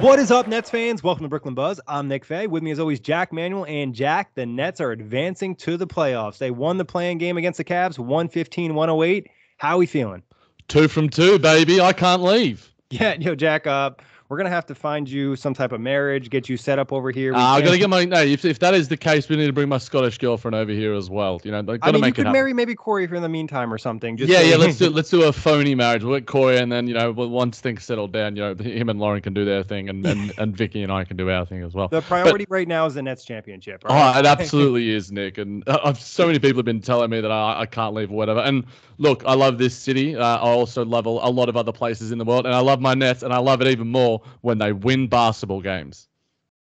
What is up, Nets fans? Welcome to Brooklyn Buzz. I'm Nick Fay. With me, as always, Jack Manuel and Jack. The Nets are advancing to the playoffs. They won the play-in game against the Cavs, 115 108. How are we feeling? Two from two, baby. I can't leave. Yeah, yo, Jack, uh, we're gonna have to find you some type of marriage, get you set up over here. Uh, I gotta get my no. If, if that is the case, we need to bring my Scottish girlfriend over here as well. You know, gotta I mean, make you could marry maybe Corey for in the meantime or something. Just yeah, so- yeah. Let's do let's do a phony marriage. We'll get Corey, and then you know, once things settle down, you know, him and Lauren can do their thing, and and, and Vicky and I can do our thing as well. The priority right now is the Nets championship. all Oh, it absolutely is, Nick. And uh, so many people have been telling me that I, I can't leave or whatever. And look, I love this city. Uh, I also love a, a lot of other places in the world. And I love my Nets. And I love it even more when they win basketball games.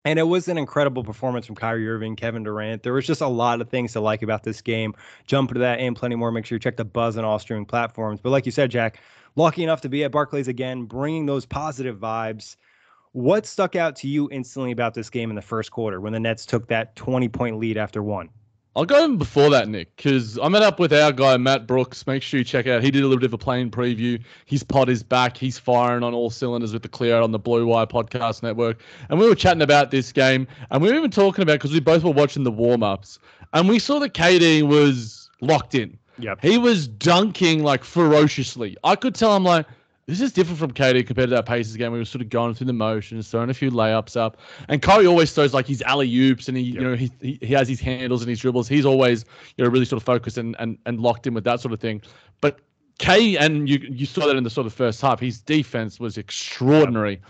And it was an incredible performance from Kyrie Irving, Kevin Durant. There was just a lot of things to like about this game. Jump into that and plenty more. Make sure you check the buzz on all streaming platforms. But like you said, Jack, lucky enough to be at Barclays again, bringing those positive vibes. What stuck out to you instantly about this game in the first quarter when the Nets took that 20 point lead after one? I'll go even before that, Nick, because I met up with our guy, Matt Brooks. Make sure you check out. He did a little bit of a play-in preview. His pod is back. He's firing on all cylinders with the Clear Out on the Blue Wire Podcast Network. And we were chatting about this game. And we were even talking about, because we both were watching the warm ups, and we saw that KD was locked in. Yep. He was dunking like ferociously. I could tell I'm like, this is different from KD compared to that Pacers game. We were sort of going through the motions, throwing a few layups up. And Curry always throws like his alley oops and he, you know, he, he he has his handles and his dribbles. He's always, you know, really sort of focused and, and, and locked in with that sort of thing. But K and you you saw that in the sort of first half. His defense was extraordinary.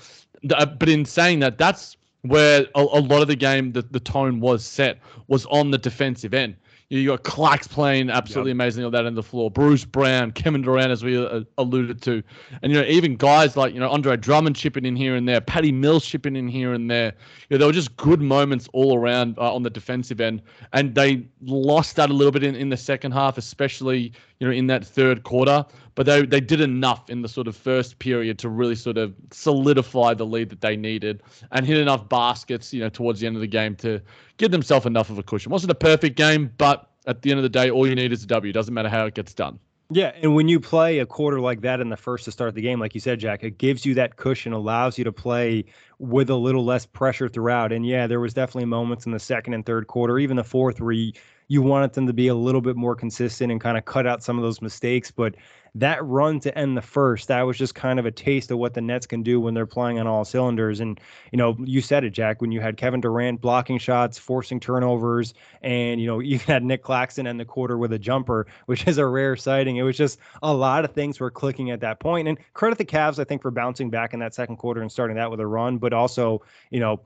Uh, But in saying that, that's where a, a lot of the game, the, the tone was set, was on the defensive end. You got Clax playing absolutely amazing on that end of the floor. Bruce Brown, Kevin Durant, as we uh, alluded to, and you know even guys like you know Andre Drummond chipping in here and there, Patty Mills chipping in here and there. You know, there were just good moments all around uh, on the defensive end, and they lost that a little bit in, in the second half, especially you know in that third quarter. But they they did enough in the sort of first period to really sort of solidify the lead that they needed and hit enough baskets, you know, towards the end of the game to give themselves enough of a cushion. wasn't a perfect game, but at the end of the day, all you need is a W. Doesn't matter how it gets done. Yeah, and when you play a quarter like that in the first to start the game, like you said, Jack, it gives you that cushion, allows you to play with a little less pressure throughout. And yeah, there was definitely moments in the second and third quarter, even the fourth, where you, you wanted them to be a little bit more consistent and kind of cut out some of those mistakes. But that run to end the first, that was just kind of a taste of what the Nets can do when they're playing on all cylinders. And, you know, you said it, Jack, when you had Kevin Durant blocking shots, forcing turnovers, and, you know, you had Nick Claxton end the quarter with a jumper, which is a rare sighting. It was just a lot of things were clicking at that point. And credit the Cavs, I think, for bouncing back in that second quarter and starting that with a run, but also, you know,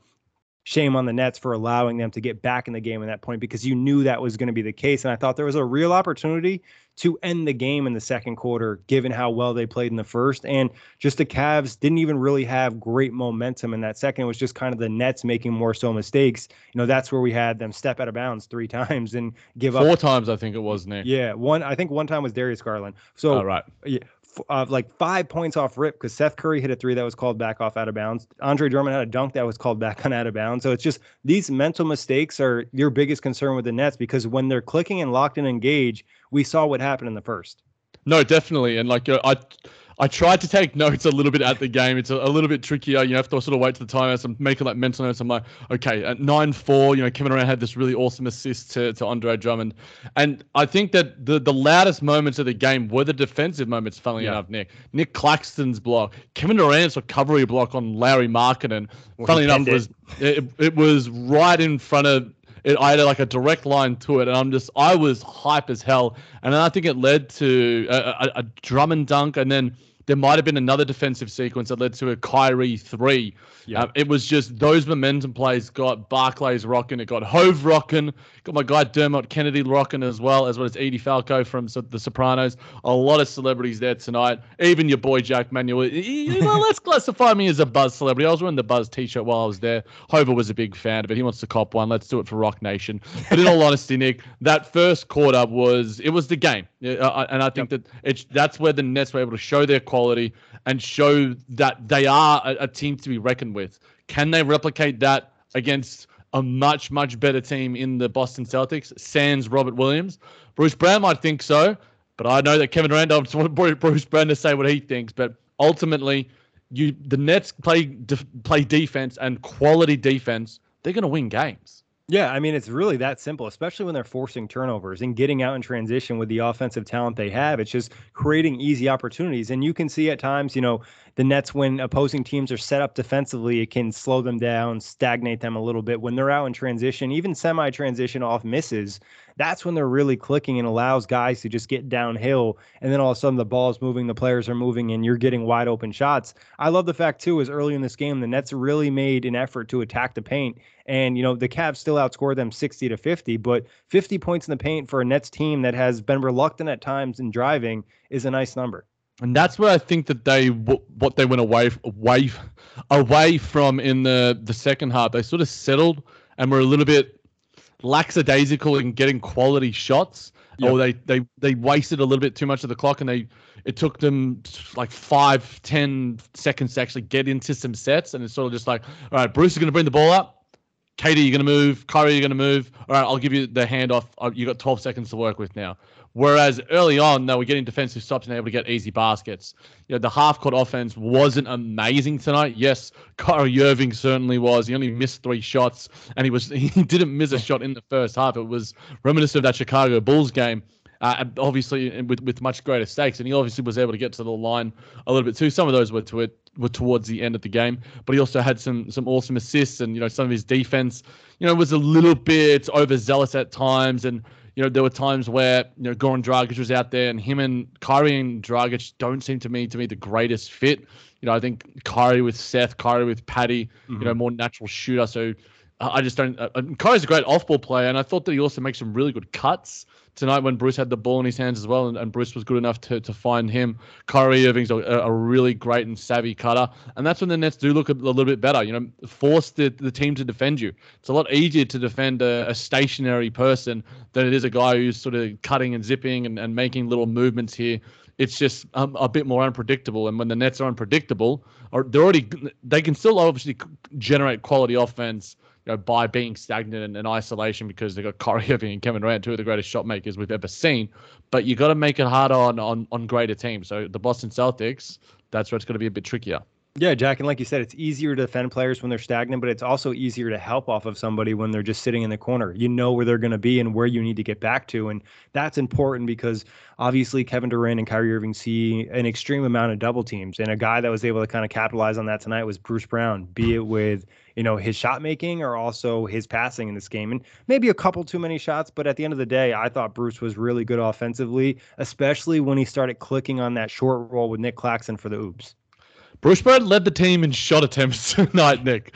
shame on the Nets for allowing them to get back in the game at that point because you knew that was going to be the case. And I thought there was a real opportunity to end the game in the second quarter, given how well they played in the first. And just the Cavs didn't even really have great momentum in that second. It was just kind of the Nets making more so mistakes. You know, that's where we had them step out of bounds three times and give Four up. times, I think it was, Nick. Yeah, one. I think one time was Darius Garland. So Oh, right. yeah, uh, like five points off rip because Seth Curry hit a three that was called back off out of bounds. Andre Drummond had a dunk that was called back on out of bounds. So it's just these mental mistakes are your biggest concern with the Nets because when they're clicking and locked in and engaged, we saw what happened in the first. No, definitely, and like I I tried to take notes a little bit at the game. It's a, a, little bit trickier. You have to sort of wait to the timeouts. I'm making like mental notes. I'm like, okay, at 9 4, you know, Kevin Durant had this really awesome assist to, to Andre Drummond. And I think that the, the loudest moments of the game were the defensive moments, funnily yeah. enough, Nick. Nic Claxton's block, Kevin Durant's recovery block on Lauri Markkanen, well, funnily enough, was it, it was right in front of it, I had like a direct line to it, and I'm just I was hype as hell, and then I think it led to a, a, a Drummond dunk, and then there might have been another defensive sequence that led to a Kyrie three. Yeah. Um, it was just those momentum plays got Barclays rocking, it got Hov rocking, got my guy Dermot Kennedy rocking as well, as well as Edie Falco from The Sopranos. A lot of celebrities there tonight. Even your boy Jack Manuel. You know, let's classify me as a Buzz celebrity. I was wearing the Buzz T-shirt while I was there. Hova was a big fan of it. He wants to cop one. Let's do it for Roc Nation. But in all honesty, Nick, that first quarter was it was the game, uh, and I think yep. that it's that's where the Nets were able to show their quality and show that they are a, a team to be reckoned with. Can they replicate that against a much, much better team in the Boston Celtics? Sans Robert Williams. Bruce Brown might think so, but I know that Kevin Randolph just want Bruce Brown to say what he thinks. But ultimately, you the Nets play de- play defense and quality defense. They're going to win games. Yeah, I mean, it's really that simple, especially when they're forcing turnovers and getting out in transition with the offensive talent they have. It's just creating easy opportunities. And you can see at times, you know, the Nets, when opposing teams are set up defensively, it can slow them down, stagnate them a little bit. When they're out in transition, even semi transition off misses, that's when they're really clicking and allows guys to just get downhill. And then all of a sudden the ball is moving, the players are moving, and you're getting wide open shots. I love the fact, too, is early in this game, the Nets really made an effort to attack the paint. And, you know, the Cavs still outscored them 60 to 50, but 50 points in the paint for a Nets team that has been reluctant at times in driving is a nice number. And that's where I think that they what they went away away away from in the the second half. They sort of settled and were a little bit lackadaisical in getting quality shots. Yep. Or they, they they wasted a little bit too much of the clock, and they it took them like five ten seconds to actually get into some sets, and it's sort of just like, all right, Bruce is going to bring the ball up. KD, you're going to move. Kyrie, you're going to move. All right, I'll give you the handoff. Uh, you got 12 seconds to work with now. Whereas early on, they were getting defensive stops and able to get easy baskets. You know, the half court offense wasn't amazing tonight. Yes, Kyrie Irving certainly was. He only missed three shots, and he was he didn't miss a shot in the first half. It was reminiscent of that Chicago Bulls game. Uh, obviously, with with much greater stakes, and he obviously was able to get to the line a little bit too. Some of those were to it were towards the end of the game, but he also had some some awesome assists, and you know some of his defense, you know, was a little bit overzealous at times, and you know, there were times where, you know, Goran Dragic was out there and him and Kyrie and Dragic don't seem to me to be the greatest fit. You know, I think Kyrie with Seth, Kyrie with Patty, mm-hmm. you know, more natural shooter. So I just don't. Uh, Kyrie's a great off ball player, and I thought that he also makes some really good cuts tonight when Bruce had the ball in his hands as well, and, and Bruce was good enough to, to find him. Kyrie Irving's a, a, really great and savvy cutter, and that's when the Nets do look a, a, little bit better. You know, force the, the team to defend you. It's a lot easier to defend a, a stationary person than it is a guy who's sort of cutting and zipping and, and making little movements here. It's just um, a bit more unpredictable, and when the Nets are unpredictable, or they're already they can still obviously generate quality offense you know, by being stagnant and in isolation because they've got Kyrie Irving and Kevin Durant, two of the greatest shot makers we've ever seen. But you got to make it harder on, on on greater teams. So the Boston Celtics, that's where it's going to be a bit trickier. Yeah, Jack, and like you said, it's easier to defend players when they're stagnant, but it's also easier to help off of somebody when they're just sitting in the corner. You know where they're going to be and where you need to get back to, and that's important because obviously Kevin Durant and Kyrie Irving see an extreme amount of double teams, and a guy that was able to kind of capitalize on that tonight was Bruce Brown, be it with you know his shot making or also his passing in this game, and maybe a couple too many shots, but at the end of the day, I thought Bruce was really good offensively, especially when he started clicking on that short roll with Nick Claxton for the oops. Bruce Brown led the team in shot attempts tonight, Nick.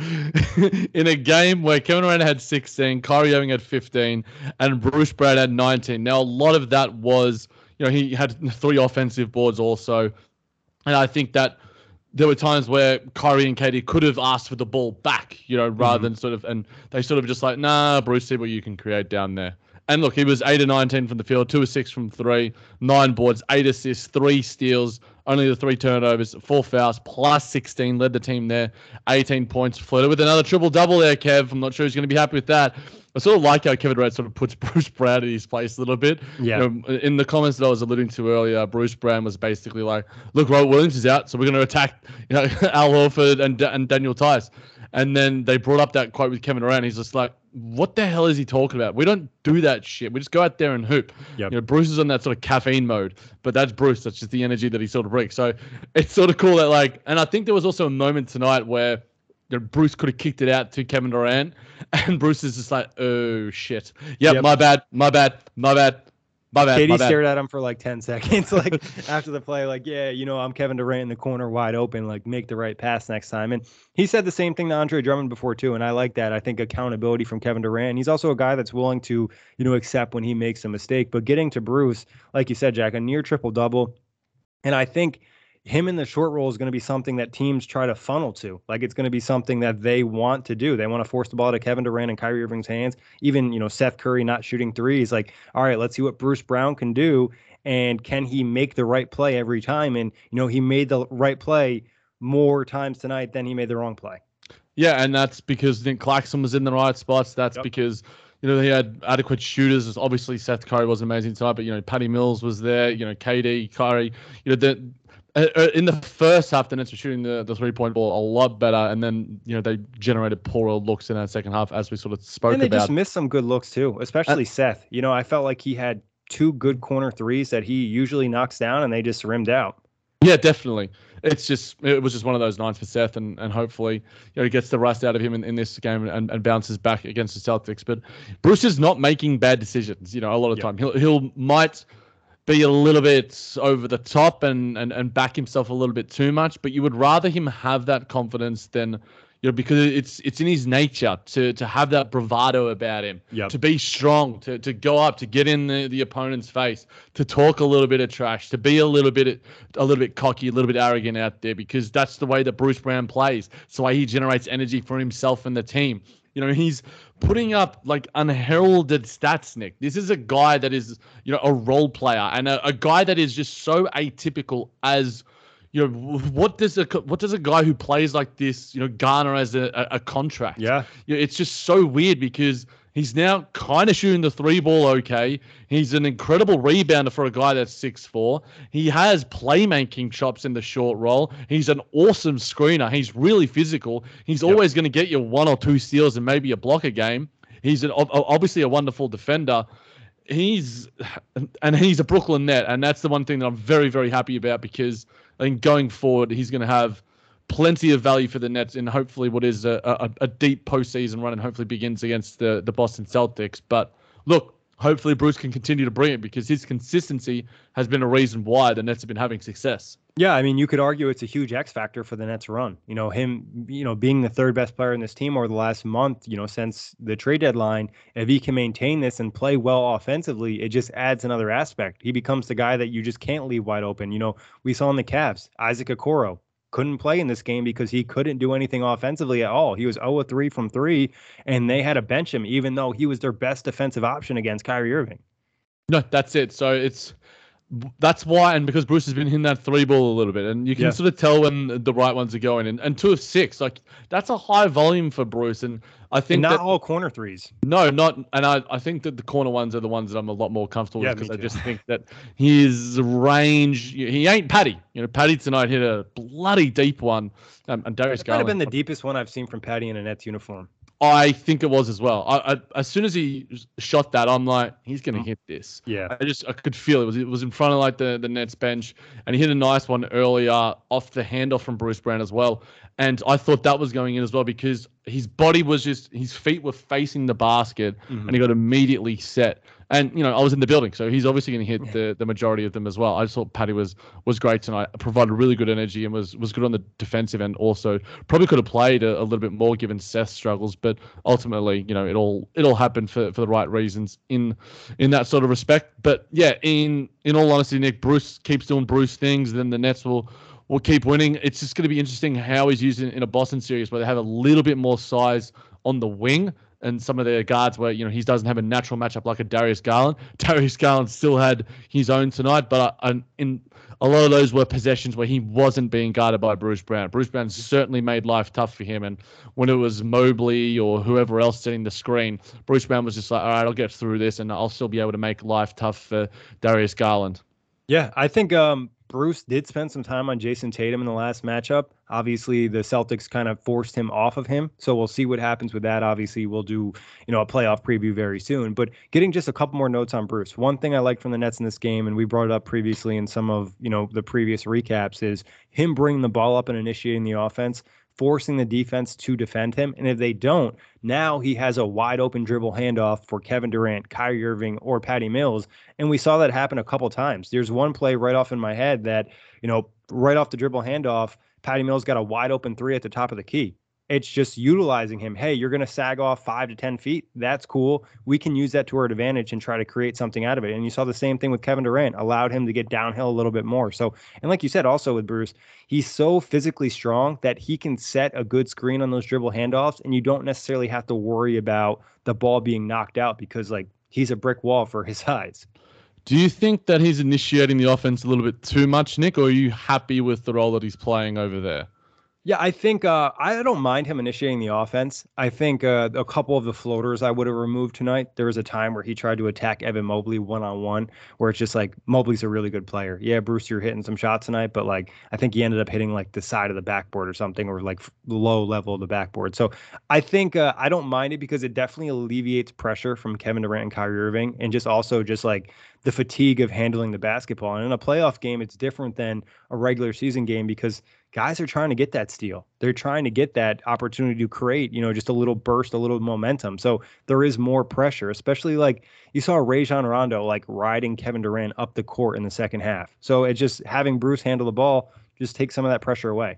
in a game where Kevin Durant had 16, Kyrie Irving had 15, and Bruce Brown had 19. Now, a lot of that was, you know, he had three offensive boards also. And I think that there were times where Kyrie and KD could have asked for the ball back, you know, rather mm-hmm. than sort of, and they sort of just like, nah, Bruce, see what you can create down there. And look, he was 8 or 19 from the field, 2 or 6 from 3, 9 boards, 8 assists, 3 steals, only the three turnovers, four fouls, plus 16, led the team there, 18 points, flirted with another triple double there, Kev. I'm not sure he's going to be happy with that. I sort of like how Kevin Durant sort of puts Bruce Brown in his place a little bit. Yeah. You know, in the comments that I was alluding to earlier, Bruce Brown was basically like, "Look, Robert Williams is out, so we're going to attack, you know, Al Horford and and Daniel Theis." And then they brought up that quote with Kevin Durant. He's just like, "What the hell is he talking about? We don't do that shit. We just go out there and hoop." Yep. You know, Bruce is on that sort of caffeine mode, but that's Bruce. That's just the energy that he sort of brings. So it's sort of cool that like, and I think there was also a moment tonight where you know, Bruce could have kicked it out to Kevin Durant, and Bruce is just like, "Oh shit, yep, Yep. my bad, my bad, my bad, my bad." KD my stared at him for like 10 seconds, like after the play, like, yeah, you know, I'm Kevin Durant in the corner wide open, like make the right pass next time. And he said the same thing to Andre Drummond before too. And I like that. I think accountability from Kevin Durant. He's also a guy that's willing to, you know, accept when he makes a mistake. But getting to Bruce, like you said, Jack, a near triple double. And I think him in the short roll is going to be something that teams try to funnel to. Like it's going to be something that they want to do. They want to force the ball to Kevin Durant and Kyrie Irving's hands. Even, you know, Seth Curry not shooting threes. Like, all right, let's see what Bruce Brown can do. And can he make the right play every time? And, you know, he made the right play more times tonight than he made the wrong play. Yeah, and that's because Nick Claxton was in the right spots. That's Yep. because you know he had adequate shooters. Obviously, Seth Curry was amazing tonight, but you know Patty Mills was there. You know KD, Curry. You know the. Uh, uh, In the first half, the Nets were shooting the, the three point ball a lot better, and then you know they generated poorer looks in that second half, as we sort of spoke and they about. just missed some good looks too, especially Seth. You know, I felt like he had two good corner threes that he usually knocks down and they just rimmed out. Yeah, definitely. It's just it was just one of those nights for Seth, and, and hopefully you know he gets the rust out of him in, in this game and, and bounces back against the Celtics. But Bruce is not making bad decisions. You know, a lot of Yeah. time he'll he'll might be a little bit over the top and, and and back himself a little bit too much. But you would rather him have that confidence than you know because it's it's in his nature to to have that bravado about him Yep. to be strong, to, to go up, to get in the, the opponent's face, to talk a little bit of trash, to be a little bit a little bit cocky, a little bit arrogant out there, because that's the way that Bruce Brown plays. It's the way he generates energy for himself and the team. You know, he's putting up like unheralded stats, Nick. This is a guy that is, you know, a role player and a, a guy that is just so atypical as you know, what does a what does a guy who plays like this, you know, garner as a, a, a contract? Yeah. Yeah, it's just so weird because he's now kind of shooting the three ball okay. He's an incredible rebounder for a guy that's six four. He has playmaking chops in the short roll. He's an awesome screener. He's really physical. He's Yep. always going to get you one or two steals and maybe a block a game. He's an, obviously a wonderful defender. He's and he's a Brooklyn net, and that's the one thing that I'm very very happy about because I think going forward he's going to have plenty of value for the Nets in hopefully what is a, a, a deep postseason run and hopefully begins against the, the Boston Celtics. But look, hopefully Bruce can continue to bring it because his consistency has been a reason why the Nets have been having success. Yeah, I mean, you could argue it's a huge X factor for the Nets run. You know, him, you know, being the third best player in this team over the last month, you know, since the trade deadline, if he can maintain this and play well offensively, it just adds another aspect. He becomes the guy that you just can't leave wide open. You know, we saw in the Cavs, Isaac Okoro couldn't play in this game because he couldn't do anything offensively at all. He was 0 3 from three, and they had to bench him, even though he was their best defensive option against Kyrie Irving. No, that's it. So it's that's why, and because Bruce has been hitting that three ball a little bit, and you can Yeah. sort of tell when the right ones are going. And, and two of six, like that's a high volume for Bruce. And I think And not that, all corner threes. No, not, and I, I think that the corner ones are the ones that I'm a lot more comfortable Yeah, with because I just think that his range, he ain't Patty. You know, Patty tonight hit a bloody deep one, um, and Darius It might have Garland. been the deepest one I've seen from Patty in a Nets uniform. I think it was as well. I, I, as soon as he shot that, I'm like, he's gonna mm. hit this. Yeah. I just I could feel it. it was it was in front of like the the Nets bench, and he hit a nice one earlier off the handoff from Bruce Brown as well. And I thought that was going in as well because his body was just his feet were facing the basket, and he got immediately set. And you know I was in the building, so he's obviously going to hit the, the majority of them as well. I just thought Patty was was great tonight, provided really good energy and was was good on the defensive end. Also, probably could have played a, a little bit more given Seth's struggles, but ultimately, you know, it all it all happened for, for the right reasons in in that sort of respect. But yeah, in in all honesty, Nick Bruce keeps doing Bruce things, then the Nets will will keep winning. It's just going to be interesting how he's used in, a Boston series where they have a little bit more size on the wing. and some of their guards where you know he doesn't have a natural matchup like a Darius Garland. Darius Garland still had his own tonight, but uh, in a lot of those were possessions where he wasn't being guarded by Bruce Brown. Bruce Brown certainly made life tough for him, and when it was Mobley or whoever else setting the screen, Bruce Brown was just like, "All right, I'll get through this, and I'll still be able to make life tough for Darius Garland." Yeah, I think um, Bruce did spend some time on Jayson Tatum in the last matchup. Obviously, the Celtics kind of forced him off of him. So we'll see what happens with that. Obviously, we'll do, you know, a playoff preview very soon. But getting just a couple more notes on Bruce. One thing I like from the Nets in this game, and we brought it up previously in some of, you know, the previous recaps, is him bringing the ball up and initiating the offense forcing the defense to defend him. And if they don't, now he has a wide open dribble handoff for Kevin Durant, Kyrie Irving, or Patty Mills. And we saw that happen a couple times. There's one play right off in my head that, you know, right off the dribble handoff, Patty Mills got a wide open three at the top of the key. It's just utilizing him. Hey, you're going to sag off five to 10 feet. That's cool. We can use that to our advantage and try to create something out of it. And you saw the same thing with Kevin Durant, allowed him to get downhill a little bit more. So, and like you said, also with Bruce, he's so physically strong that he can set a good screen on those dribble handoffs. And you don't necessarily have to worry about the ball being knocked out because, like, he's a brick wall for his size. Do you think that he's initiating the offense a little bit too much, Nick, or are you happy with the role that he's playing over there? Yeah, I think uh, I don't mind him initiating the offense. I think uh, a couple of the floaters I would have removed tonight. There was a time where he tried to attack Evan Mobley one on one, where it's just like Mobley's a really good player. Yeah, Bruce, you're hitting some shots tonight, but like I think he ended up hitting like the side of the backboard or something, or like low level of the backboard. So I think uh, I don't mind it because it definitely alleviates pressure from Kevin Durant and Kyrie Irving, and just also just like the fatigue of handling the basketball. And in a playoff game, it's different than a regular season game because guys are trying to get that steal. They're trying to get that opportunity to create, you know, just a little burst, a little momentum. So there is more pressure, especially like you saw Rajon Rondo like riding Kevin Durant up the court in the second half. So it just having Bruce handle the ball just takes some of that pressure away.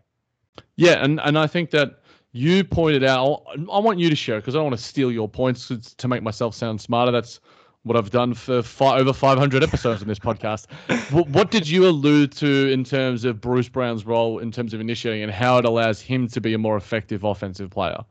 Yeah, and and I think that you pointed out. I want you to share because I don't want to steal your points to make myself sound smarter. That's what I've done for five, over 500 episodes in this podcast. what, what, did you allude to in terms of Bruce Brown's role in terms of initiating and how it allows him to be a more effective offensive player?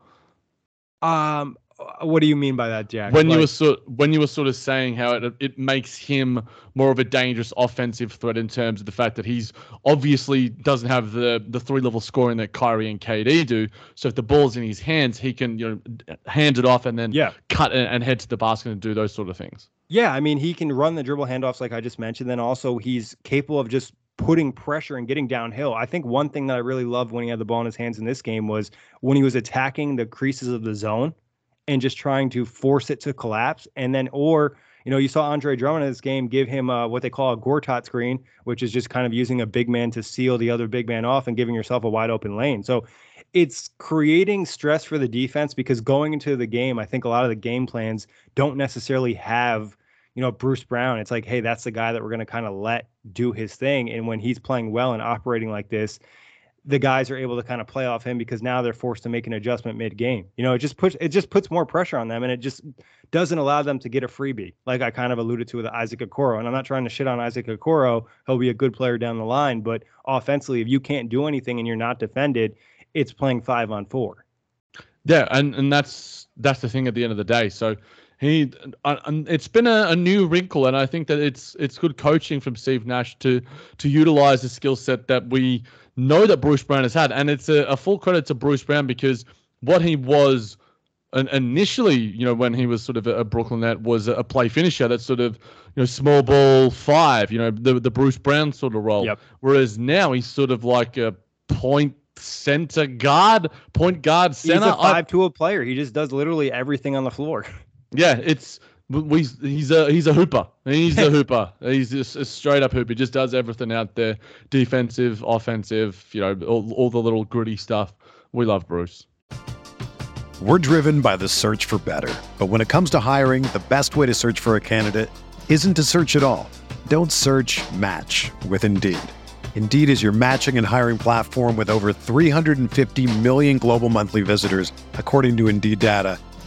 Um, what do you mean by that, Jack? When like, you were sort when you were sort of saying how it it makes him more of a dangerous offensive threat in terms of the fact that he's obviously doesn't have the the three level scoring that Kyrie and KD do. So if the ball's in his hands, he can you know hand it off and then yeah. cut and, and head to the basket and do those sort of things. Yeah, I mean he can run the dribble handoffs like I just mentioned. Then also he's capable of just putting pressure and getting downhill. I think one thing that I really loved when he had the ball in his hands in this game was when he was attacking the creases of the zone and just trying to force it to collapse. And then, or, you know, you saw Andre Drummond in this game give him uh, what they call a Gortat screen, which is just kind of using a big man to seal the other big man off and giving yourself a wide open lane. So it's creating stress for the defense because going into the game, I think a lot of the game plans don't necessarily have, you know, Bruce Brown. It's like, hey, that's the guy that we're going to kind of let do his thing. And when he's playing well and operating like this, the guys are able to kind of play off him because now they're forced to make an adjustment mid game. You know, it just puts it just puts more pressure on them and it just doesn't allow them to get a freebie, like I kind of alluded to with Isaac Okoro. And I'm not trying to shit on Isaac Okoro. He'll be a good player down the line, but offensively, if you can't do anything and you're not defended, it's playing five on four. Yeah, and and that's that's the thing at the end of the day. So he uh, it's been a, a, new wrinkle and i think that it's it's good coaching from steve nash to to utilize the skill set that we know that bruce brown has had. And it's a, a full credit to bruce brown because what he was initially you know when he was sort of a, brooklyn net was a play finisher that sort of you know small ball five you know the the bruce brown sort of role. Yep. whereas now he's sort of like a point center guard point guard center he's a five tool player. He just does literally everything on the floor. Yeah, it's we, he's a he's a hooper. He's a hooper. He's just a straight up hooper. He just does everything out there, defensive, offensive. You know, all, all the little gritty stuff. We love Bruce. We're driven by the search for better, but when it comes to hiring, the best way to search for a candidate isn't to search at all. Don't search. Match with Indeed. Indeed is your matching and hiring platform with over 350 million global monthly visitors, according to Indeed data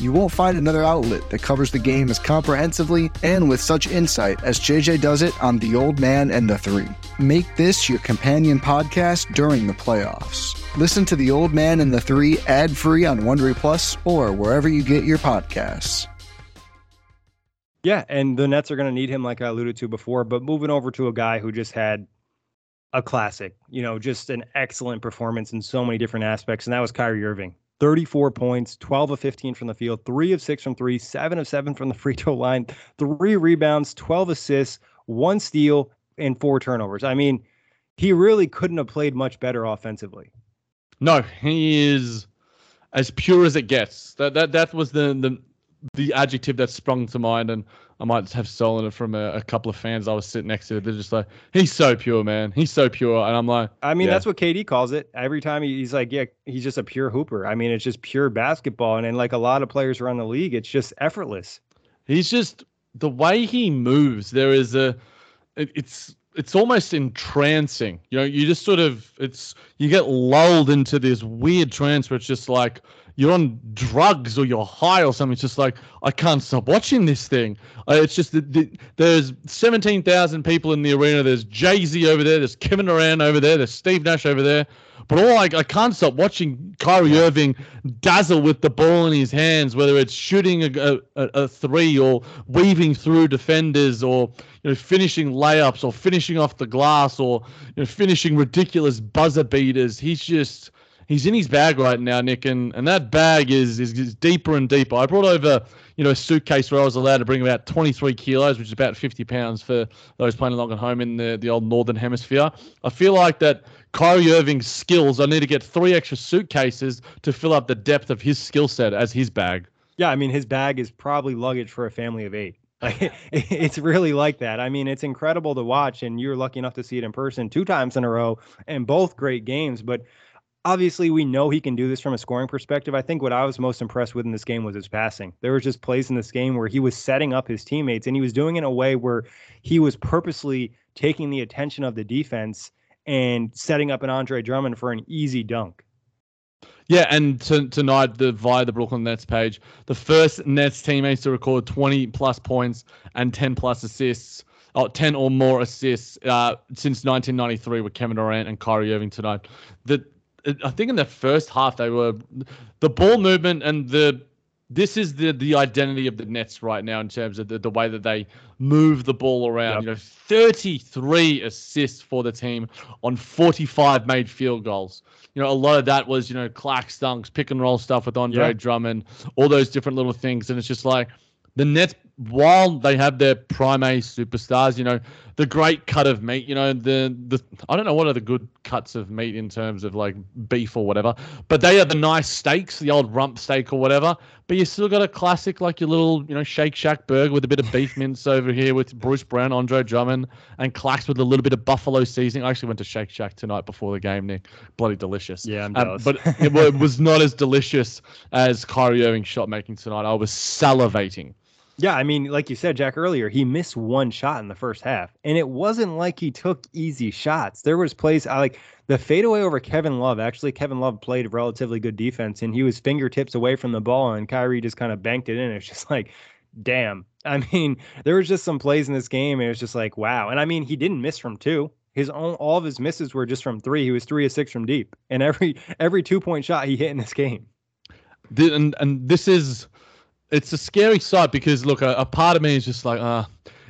You won't find another outlet that covers the game as comprehensively and with such insight as JJ does it on The Old Man and the Three. Make this your companion podcast during the playoffs. Listen to The Old Man and the Three ad free on Wondery Plus or wherever you get your podcasts. Yeah, and the Nets are going to need him, like I alluded to before. But moving over to a guy who just had a classic, you know, just an excellent performance in so many different aspects, and that was Kyrie Irving. 34 points, 12 of 15 from the field, three of six from three, seven of seven from the free throw line, three rebounds, 12 assists, one steal, and four turnovers. I mean, he really couldn't have played much better offensively. No, he is as pure as it gets. That that that was the the the adjective that sprung to mind, and I might have stolen it from a, a, couple of fans I was sitting next to. They're just like, "He's so pure, man. He's so pure," and I'm like, I mean, yeah. that's what KD calls it. Every time he's like, "Yeah, he's just a pure hooper." I mean, it's just pure basketball, and, and like a lot of players around the league, it's just effortless. He's just the way he moves. There is a, it, it's it's almost entrancing. You know, you just sort of it's you get lulled into this weird trance where it's just like you're on drugs or you're high or something. It's just like I can't stop watching this thing. Uh, it's just that the, there's 17,000 people in the arena. There's Jay Z over there. There's Kevin Durant over there. There's Steve Nash over there. But all I, I can't stop watching Kyrie Irving dazzle with the ball in his hands, whether it's shooting a, a, a three or weaving through defenders or you know finishing layups or finishing off the glass or you know finishing ridiculous buzzer beaters. He's just he's in his bag right now, Nick, and, and that bag is, is, is deeper and deeper. I brought over, you know, a suitcase where I was allowed to bring about 23 kilos, which is about 50 pounds for those playing along at home in the, the old northern hemisphere. I feel like that Kyrie Irving's skills, I need to get three extra suitcases to fill up the depth of his skill set as his bag. Yeah, I mean, his bag is probably luggage for a family of eight. Like it's really like that. I mean, it's incredible to watch, and you're lucky enough to see it in person two times in a row, and both great games. But obviously we know he can do this from a scoring perspective. I think what I was most impressed with in this game was his passing. There was just plays in this game where he was setting up his teammates and he was doing it in a way where he was purposely taking the attention of the defense and setting up an Andre Drummond for an easy dunk. Yeah, and t- tonight the via the Brooklyn Nets page, the first Nets teammates to record 20 plus points and 10 plus assists. Oh, 10 or more assists uh, since 1993 with Kevin Durant and Kyrie Irving tonight. The I think in the first half they were the ball movement and the this is the the identity of the Nets right now in terms of the, the way that they move the ball around. Yep. You know, 33 assists for the team on 45 made field goals. You know, a lot of that was, you know, Clax dunks, pick and roll stuff with Andre Drummond, all those different little things. And it's just like the Nets while they have their prime A superstars, you know, the great cut of meat, you know, the the I don't know what are the good cuts of meat in terms of like beef or whatever, but they are the nice steaks, the old rump steak or whatever. But you still got a classic like your little, you know, Shake Shack burger with a bit of beef mince over here with Bruce Brown, Andre Drummond, and Clacks with a little bit of buffalo seasoning. I actually went to Shake Shack tonight before the game, Nick. Bloody delicious. Yeah, I'm Um, but it, it was not as delicious as Kyrie Irving shot making tonight. I was salivating. Yeah, I mean, like you said, Jack earlier, he missed one shot in the first half, and it wasn't like he took easy shots. There was plays I like the fadeaway over Kevin Love. Actually, Kevin Love played relatively good defense, and he was fingertips away from the ball, and Kyrie just kind of banked it in. It's just like, damn. I mean, there was just some plays in this game, and it was just like, wow. And I mean, he didn't miss from two. His own all of his misses were just from three. He was three of six from deep, and every every two point shot he hit in this game. Th- and and this is it's a scary sight because look, a, a part of me is just like, uh,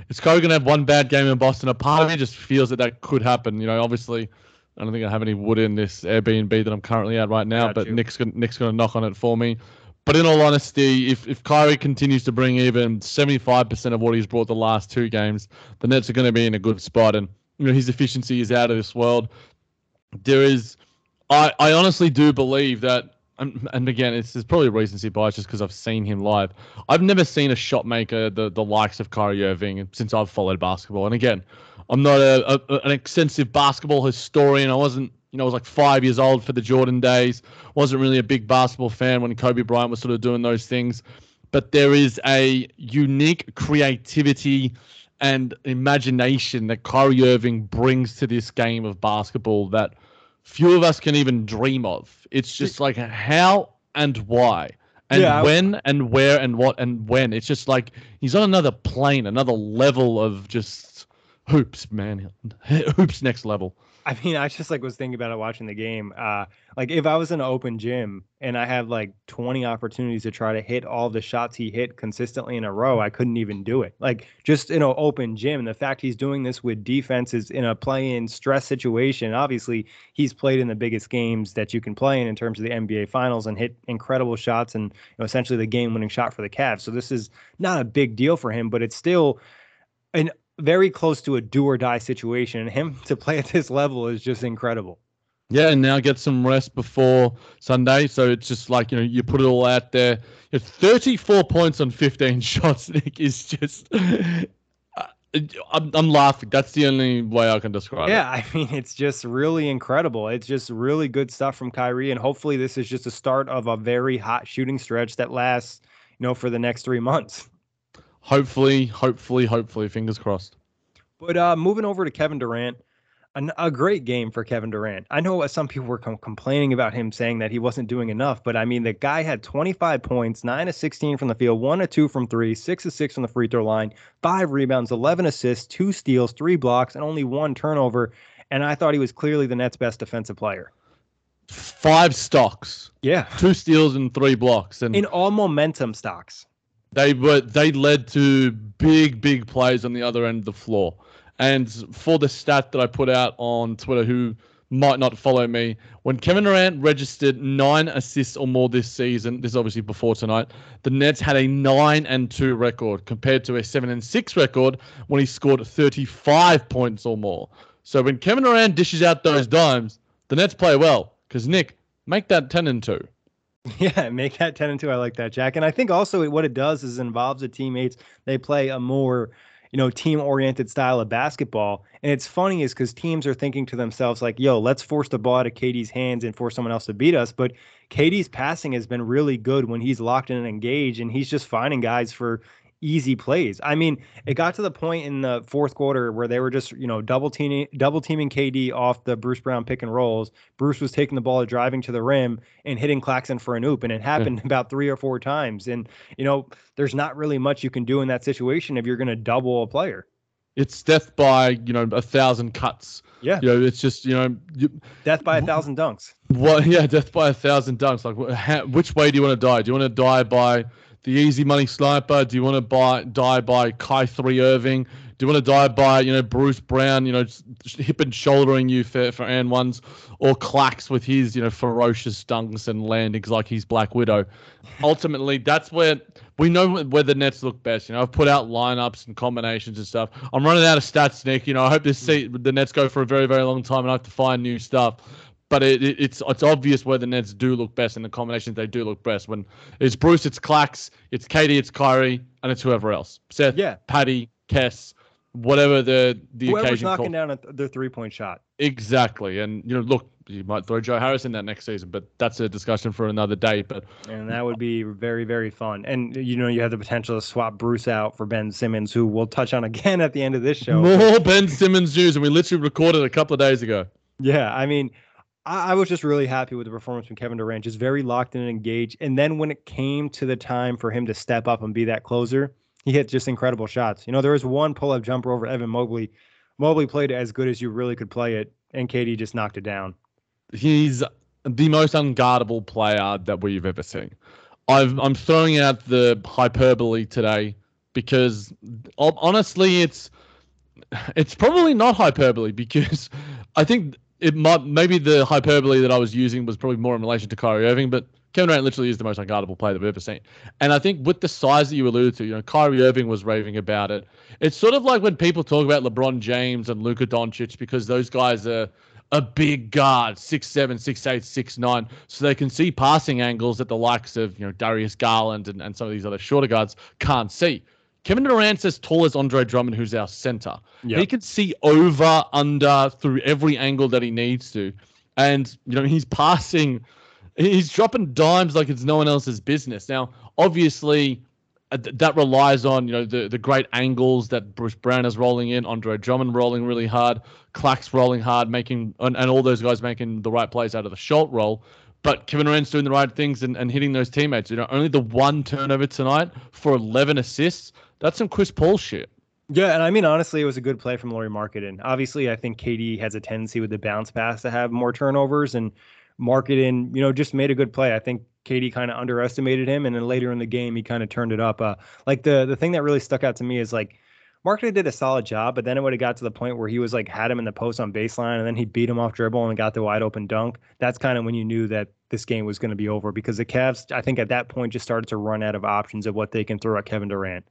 it's Curry gonna have one bad game in Boston. A part of me just feels that that could happen. You know, obviously, I don't think I have any wood in this Airbnb that I'm currently at right now, Got but you. Nick's gonna Nick's gonna knock on it for me. But in all honesty, if if Kyrie continues to bring even 75% of what he's brought the last two games, the Nets are going to be in a good spot, and you know his efficiency is out of this world. There is, I I honestly do believe that and, and again, it's, it's probably recency bias just because I've seen him live. I've never seen a shot maker the, the likes of Kyrie Irving since I've followed basketball. And again, I'm not a, a an extensive basketball historian. I wasn't, you know, I was like five years old for the Jordan days. wasn't really a big basketball fan when Kobe Bryant was sort of doing those things. But there is a unique creativity and imagination that Kyrie Irving brings to this game of basketball that few of us can even dream of. It's just like how and why and Yeah, when and where and what and when. It's just like he's on another plane, another level of just hoops, man. Hoops next level. I mean, I just like was thinking about it watching the game. Uh, like if I was in an open gym and I had like 20 opportunities to try to hit all the shots he hit consistently in a row, I couldn't even do it. Like just in an open gym, the fact he's doing this with defenses in a play-in stress situation. Obviously, he's played in the biggest games that you can play in in terms of the NBA Finals and hit incredible shots and you know, essentially the game-winning shot for the Cavs. So this is not a big deal for him, but it's still an very close to a do or die situation. And him to play at this level is just incredible. Yeah, and now get some rest before Sunday. So it's just like, you know, you put it all out there. You know, 34 points on 15 shots, Nick, is just. Uh, I'm, I'm laughing. That's the only way I can describe it. Yeah, I mean, it's just really incredible. It's just really good stuff from Kyrie. And hopefully, this is just a start of a very hot shooting stretch that lasts, you know, for the next three months. Hopefully, hopefully, hopefully, fingers crossed. But uh, moving over to Kevin Durant, an, a great game for Kevin Durant. I know some people were com- complaining about him saying that he wasn't doing enough, but I mean, the guy had 25 points, 9 of 16 from the field, 1 of 2 from 3, 6 of 6 from the free throw line, 5 rebounds, 11 assists, 2 steals, 3 blocks, and only 1 turnover. And I thought he was clearly the Nets' best defensive player. Five stocks, Yeah. two steals, and three blocks. And In all momentum stocks. They were they led to big big plays on the other end of the floor. And for the stat that i put out on twitter who might not follow me when kevin durant registered nine assists or more this season this is obviously before tonight the nets had a 9 and 2 record compared to a 7 and 6 record when he scored 35 points or more. So when kevin durant dishes out those dimes the nets play well because nick make that 10 and 2 Yeah, make that 10 and 2. I like that, Jack. And I think also what it does is involves the teammates. They play a more, you know, team oriented style of basketball. And it's funny is because teams are thinking to themselves, like, yo, let's force the ball out of KD's hands and force someone else to beat us. But KD's passing has been really good when he's locked in and engaged, and he's just finding guys for easy plays. I mean, it got to the point in the fourth quarter where they were just, you know, double teaming double teaming KD off the Bruce Brown pick and rolls. Bruce was taking the ball, driving to the rim, and hitting Claxton for an oop, and it happened about three or four times. And you know, there's not really much you can do in that situation if you're going to double a player. it's death by you know a thousand cuts Yeah, you know it's just you know you, death by a thousand dunks. what yeah death by a thousand dunks like wh- how, which way do you want to die do you want to die by the easy money sniper do you want to buy die by Kyrie Irving Do you want to die by you know Bruce Brown, you know, hip and shouldering you for for and ones, or Clax with his you know ferocious dunks and landings like he's Black Widow? Ultimately, that's where we know where the Nets look best. You know, I've put out lineups and combinations and stuff. I'm running out of stats, Nick. You know, I hope this see the Nets go for a very very long time, and I have to find new stuff but it, it, it's it's obvious where the Nets do look best and the combinations they do look best. When it's Bruce, it's Clax, it's KD, it's Kyrie, and it's whoever else. Seth, yeah. Patty, Kess, whatever the the Whoever's occasion. knocking call. down their three point shot. Exactly, and you know, look, you might throw Joe Harris in that next season, but that's a discussion for another day. But And that would be very, very fun. And you know, you have the potential to swap Bruce out for Ben Simmons, who we'll touch on again at the end of this show. more Ben Simmons news, and we literally recorded a couple of days ago. Yeah, I mean, I, I was just really happy with the performance from Kevin Durant, just very locked in and engaged. And then when it came to the time for him to step up and be that closer, he hit just incredible shots. You know, there was one pull-up jumper over Evan Mobley. Mobley played as good as you really could play it, and KD just knocked it down. He's the most unguardable player that we've ever seen. I've, I'm throwing out the hyperbole today because honestly, it's it's probably not hyperbole because I think it might maybe the hyperbole that I was using was probably more in relation to Kyrie Irving, but Kevin Durant literally is the most unguardable player that we've ever seen. And I think with the size that you alluded to, you know, Kyrie Irving was raving about it. It's sort of like when people talk about LeBron James and Luka Doncic because those guys are a big guard, six seven, six eight, six nine, so they can see passing angles that the likes of you know Darius Garland and, and some of these other shorter guards can't see. Kevin Durant's as tall as Andre Drummond, who's our center. Yep. He can see over, under, through every angle that he needs to, and you know he's passing, he's dropping dimes like it's no one else's business. Now, obviously, uh, that relies on you know the the great angles that Bruce Brown is rolling in, Andre Drummond rolling really hard, Clax rolling hard, making and, and all those guys making the right plays out of the short roll. But Kevin Durant's doing the right things and, and hitting those teammates. You know, only the one turnover tonight for 11 assists. That's some Chris Paul shit. Yeah, and I mean honestly, it was a good play from Lauri Markkanen. Obviously, I think KD has a tendency with the bounce pass to have more turnovers, and Marketing, you know, just made a good play. I think KD kind of underestimated him, and then later in the game, he kind of turned it up. Uh, like the the thing that really stuck out to me is like Markkanen did a solid job, but then it would have got to the point where he was like had him in the post on baseline, and then he beat him off dribble and got the wide open dunk. That's kind of when you knew that this game was going to be over because the Cavs, I think, at that point just started to run out of options of what they can throw at Kevin Durant.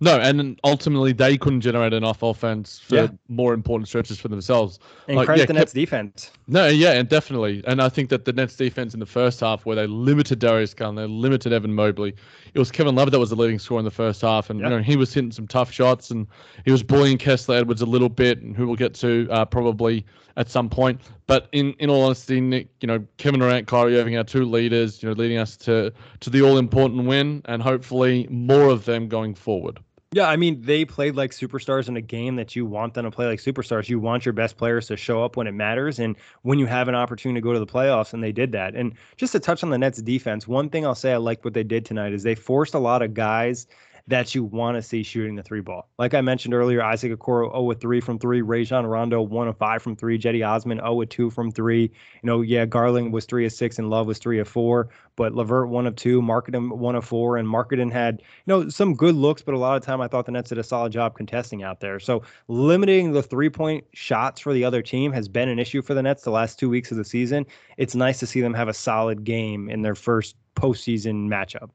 No, and ultimately they couldn't generate enough offense for Yeah. more important stretches for themselves. And Like, credit yeah, the Nets defense. No, yeah, and definitely. And I think that the Nets defense in the first half, where they limited Darius Garland, they limited Evan Mobley, it was Kevin Love that was the leading scorer in the first half. And, Yeah. you know, he was hitting some tough shots and he was bullying Kessler Edwards a little bit, and who we'll get to uh, probably at some point. But in, in all honesty, Nick, you know, Kevin Durant, Kyrie Irving, our two leaders, you know, leading us to, to the all important win and hopefully more of them going forward. Yeah, I mean, they played like superstars in a game that you want them to play like superstars. You want your best players to show up when it matters and when you have an opportunity to go to the playoffs, and they did that. And just to touch on the Nets defense, one thing I'll say I liked what they did tonight is they forced a lot of guys that you want to see shooting the three ball. Like I mentioned earlier, Isaac Okoro 0 with 3 from 3, Rajon Rondo 1 of 5 from 3, Cedi Osman 0 with 2 from 3. You know, yeah, Garland was 3 of 6 and Love was 3 of 4, but LeVert 1 of 2, Markkanen 1 of 4, and Markkanen had, you know, some good looks, but a lot of time I thought the Nets did a solid job contesting out there. So limiting the three point shots for the other team has been an issue for the Nets the last two weeks of the season. It's nice to see them have a solid game in their first postseason matchup.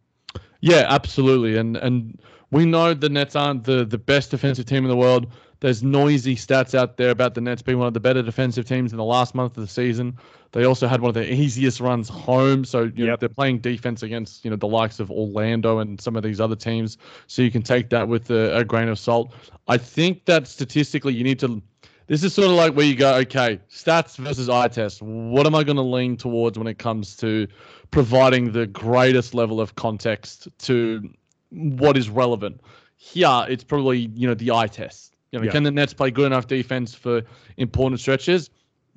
Yeah, absolutely. And and we know the Nets aren't the, the best defensive team in the world. There's noisy stats out there about the Nets being one of the better defensive teams in the last month of the season. They also had one of the easiest runs home, so you know they're playing defense against you know the likes of Orlando and some of these other teams. So you can take that with a, a grain of salt. I think that statistically you need to. This is sort of like where you go, okay, stats versus eye test. What am I going to lean towards when it comes to providing the greatest level of context to what is relevant? Here, it's probably you know the eye test. You know, Yeah. can the Nets play good enough defense for important stretches?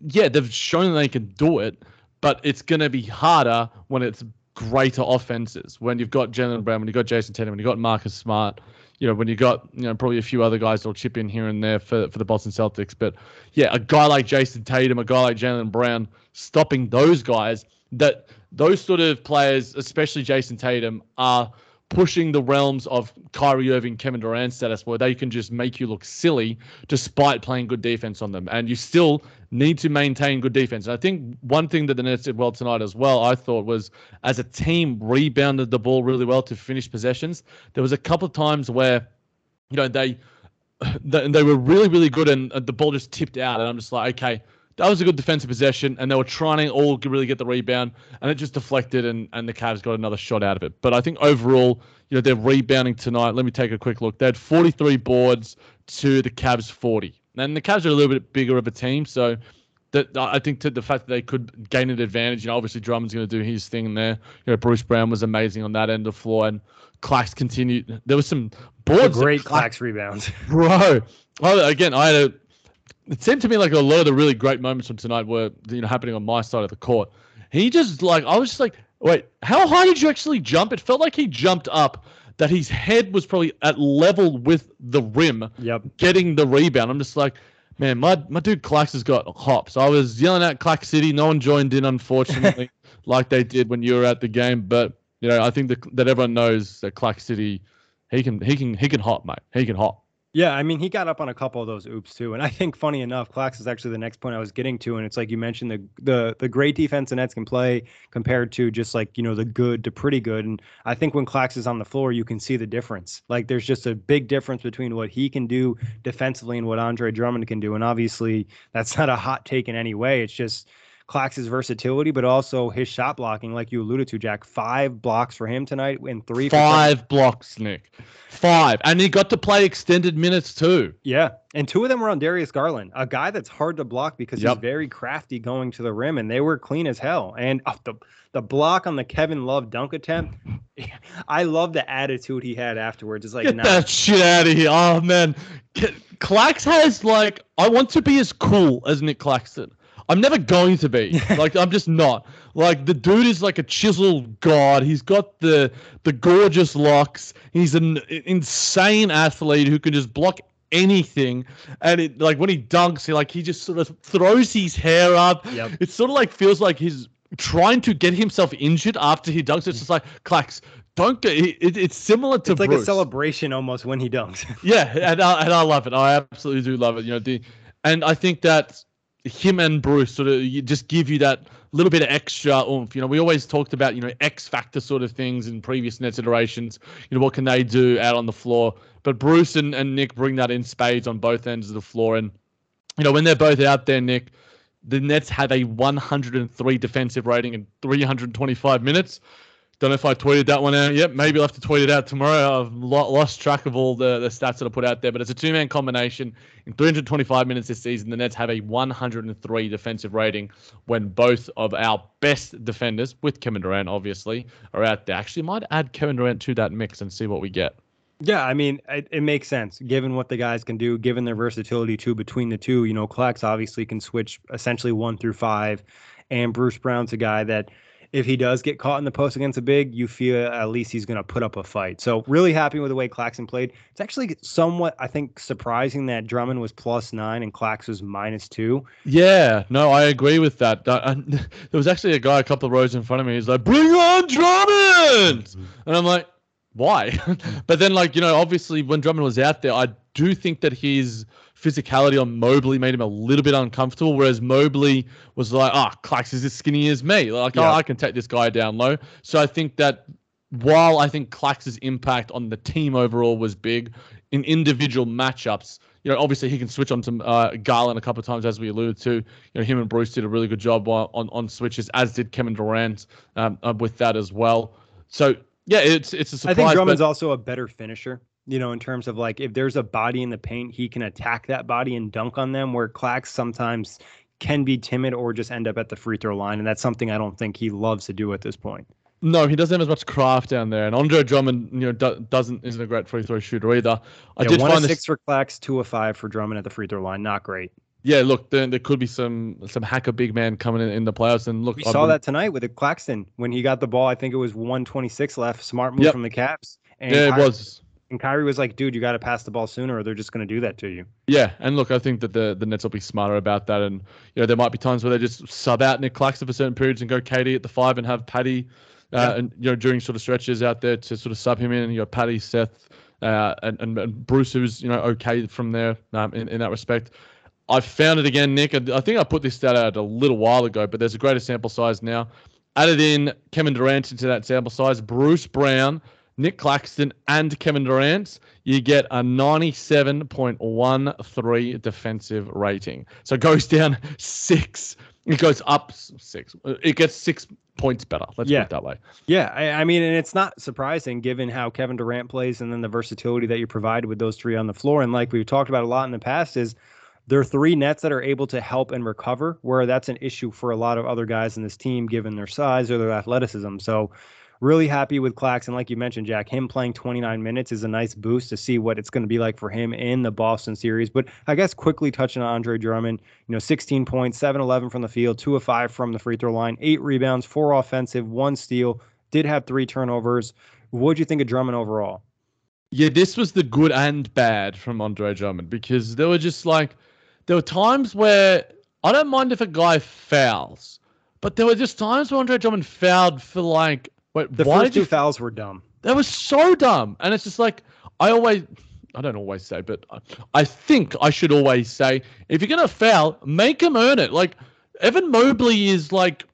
Yeah, they've shown they can do it, but it's going to be harder when it's greater offenses. When you've got Jaylen Brown, when you've got Jayson Tatum, when you've got Marcus Smart, you know, when you've got you know probably a few other guys that'll chip in here and there for for the Boston Celtics. But yeah, a guy like Jayson Tatum, a guy like Jaylen Brown, stopping those guys. That those sort of players, especially Jayson Tatum, are pushing the realms of Kyrie Irving, Kevin Durant status where they can just make you look silly despite playing good defense on them. And you still need to maintain good defense. And I think one thing that the Nets did well tonight as well, I thought, was as a team rebounded the ball really well to finish possessions. There was a couple of times where, you know, they they were really, really good and the ball just tipped out. And I'm just like, okay, that was a good defensive possession, and they were trying to all really get the rebound, and it just deflected, and, and the Cavs got another shot out of it. But I think overall, you know, they're rebounding tonight. Let me take a quick look. They had 43 boards to the Cavs 40. And the Cavs are a little bit bigger of a team, so that I think to the fact that they could gain an advantage. You know, obviously Drummond's going to do his thing there. You know, Bruce Brown was amazing on that end of the floor, and Clax continued. There was some boards. Great Clax rebounds, bro. Oh, again, I had a it seemed to me like a lot of the really great moments from tonight were you know happening on my side of the court. He just like I was just like, wait, how high did you actually jump? It felt like he jumped up that his head was probably at level with the rim, yep. getting the rebound. I'm just like, man, my my dude Clax has got hops. I was yelling at Clax City. No one joined in, unfortunately, like they did when you were at the game. But you know, I think that that everyone knows that Clax City, he can he can he can hop, mate. He can hop. Yeah, I mean, he got up on a couple of those oops too, and I think funny enough, Clax is actually the next point I was getting to, and it's like you mentioned the the the great defense the Nets can play compared to just like you know the good to pretty good, and I think when Clax is on the floor, you can see the difference. Like there's just a big difference between what he can do defensively and what Andre Drummond can do, and obviously that's not a hot take in any way. It's just Clax's versatility, but also his shot blocking, like you alluded to, Jack. Five blocks for him tonight and three. Five blocks, Nick. Five, and he got to play extended minutes too. Yeah, and two of them were on Darius Garland, a guy that's hard to block because yep. he's very crafty going to the rim, and they were clean as hell. And uh, the the block on the Kevin Love dunk attempt, I love the attitude he had afterwards. It's like get nah. that shit out of here. Oh man, Clax has like I want to be as cool as Nick Claxton. I'm never going to be. like I'm just not. Like the dude is like a chiseled god. He's got the the gorgeous locks. He's an insane athlete who can just block anything. And it like when he dunks, he like he just sort of throws his hair up. Yep. It sort of like feels like he's trying to get himself injured after he dunks. It's just like Clax. Don't get it, it's similar to it's like Bruce. a celebration almost when he dunks. yeah, and I, and I love it. I absolutely do love it. You know, the and I think that him and Bruce sort of just give you that little bit of extra oomph. You know, we always talked about, you know, X factor sort of things in previous Nets iterations. You know, what can they do out on the floor? But Bruce and, and Nick bring that in spades on both ends of the floor. And, you know, when they're both out there, Nick, the Nets had a 103 defensive rating in 325 minutes. Don't know if I tweeted that one out yet. Maybe I'll have to tweet it out tomorrow. I've lost track of all the, the stats that I put out there, but it's a two man combination. In 325 minutes this season, the Nets have a 103 defensive rating when both of our best defenders, with Kevin Durant obviously, are out there. Actually, might add Kevin Durant to that mix and see what we get. Yeah, I mean, it, it, makes sense given what the guys can do, given their versatility too between the two. You know, Clax obviously can switch essentially one through five, and Bruce Brown's a guy that if he does get caught in the post against a big, you feel at least he's going to put up a fight. So really happy with the way Claxton played. It's actually somewhat, I think, surprising that Drummond was plus nine and Clax was minus two. Yeah, no, I agree with that. Uh, there was actually a guy a couple of rows in front of me. He's like, "Bring on Drummond," and I'm like, "Why?" but then, like you know, obviously when Drummond was out there, I do think that he's physicality on Mobley made him a little bit uncomfortable, whereas Mobley was like, ah, oh, Clax is as skinny as me. Like, yeah. oh, I can take this guy down low. So I think that while I think Clax's impact on the team overall was big, in individual matchups, you know, obviously he can switch on to uh, Garland a couple of times, as we alluded to. You know, him and Bruce did a really good job on on, on switches, as did Kevin Durant um, uh, with that as well. So yeah, it's it's a surprise. I think Drummond's but, also a better finisher you know, in terms of like if there's a body in the paint, he can attack that body and dunk on them. Where Clax sometimes can be timid or just end up at the free throw line, and that's something I don't think he loves to do at this point. No, he doesn't have as much craft down there, and Andre Drummond, you know, do, doesn't isn't a great free throw shooter either. I yeah, did one find a six this... for Clax, two a five for Drummond at the free throw line. Not great. Yeah, look, there, there could be some some hacker big man coming in in the playoffs, and look, we I've saw been... that tonight with the Claxton when he got the ball. I think it was 126 left. Smart move yep. from the Cavs. And yeah, it was. And Kyrie was like, dude, you got to pass the ball sooner or they're just going to do that to you. Yeah. And look, I think that the, the Nets will be smarter about that. And, you know, there might be times where they just sub out Nick Claxton for certain periods and go KD at the five and have Patty uh, and you know during sort of stretches out there to sort of sub him in. And you got Patty, Seth, uh, and, and, and Bruce, who's you know okay from there um, in in that respect. I found it again, Nick. I think I put this stat out a little while ago, but there's a greater sample size now. Added in Kevin Durant into that sample size, Bruce Brown, Nick Claxton, and Kevin Durant, you get a 97.13 defensive rating. So it goes down six. It goes up six. It gets six points better. Let's Yeah. put it that way. Yeah, I, I mean, and it's not surprising given how Kevin Durant plays and then the versatility that you provide with those three on the floor. And like we've talked about a lot in the past, is there are three nets that are able to help and recover, where that's an issue for a lot of other guys in this team given their size or their athleticism. So really happy with Claxton. Like you mentioned, Jack, him playing 29 minutes is a nice boost to see what it's going to be like for him in the Boston series. But I guess quickly touching on Andre Drummond, you know, 16 points, 7 11 from the field, 2 of 5 from the free throw line, 8 rebounds, 4 offensive, 1 steal, did have 3 turnovers. What'd you think of Drummond overall? Yeah, this was the good and bad from Andre Drummond because there were just like there were times where I don't mind if a guy fouls, but there were just times where Andre Drummond fouled for like wait, The why first did you two fouls were dumb. That was so dumb. And it's just like, I always, I don't always say, but I, think I should always say, if you're going to foul, make him earn it. Like, Evan Mobley is like,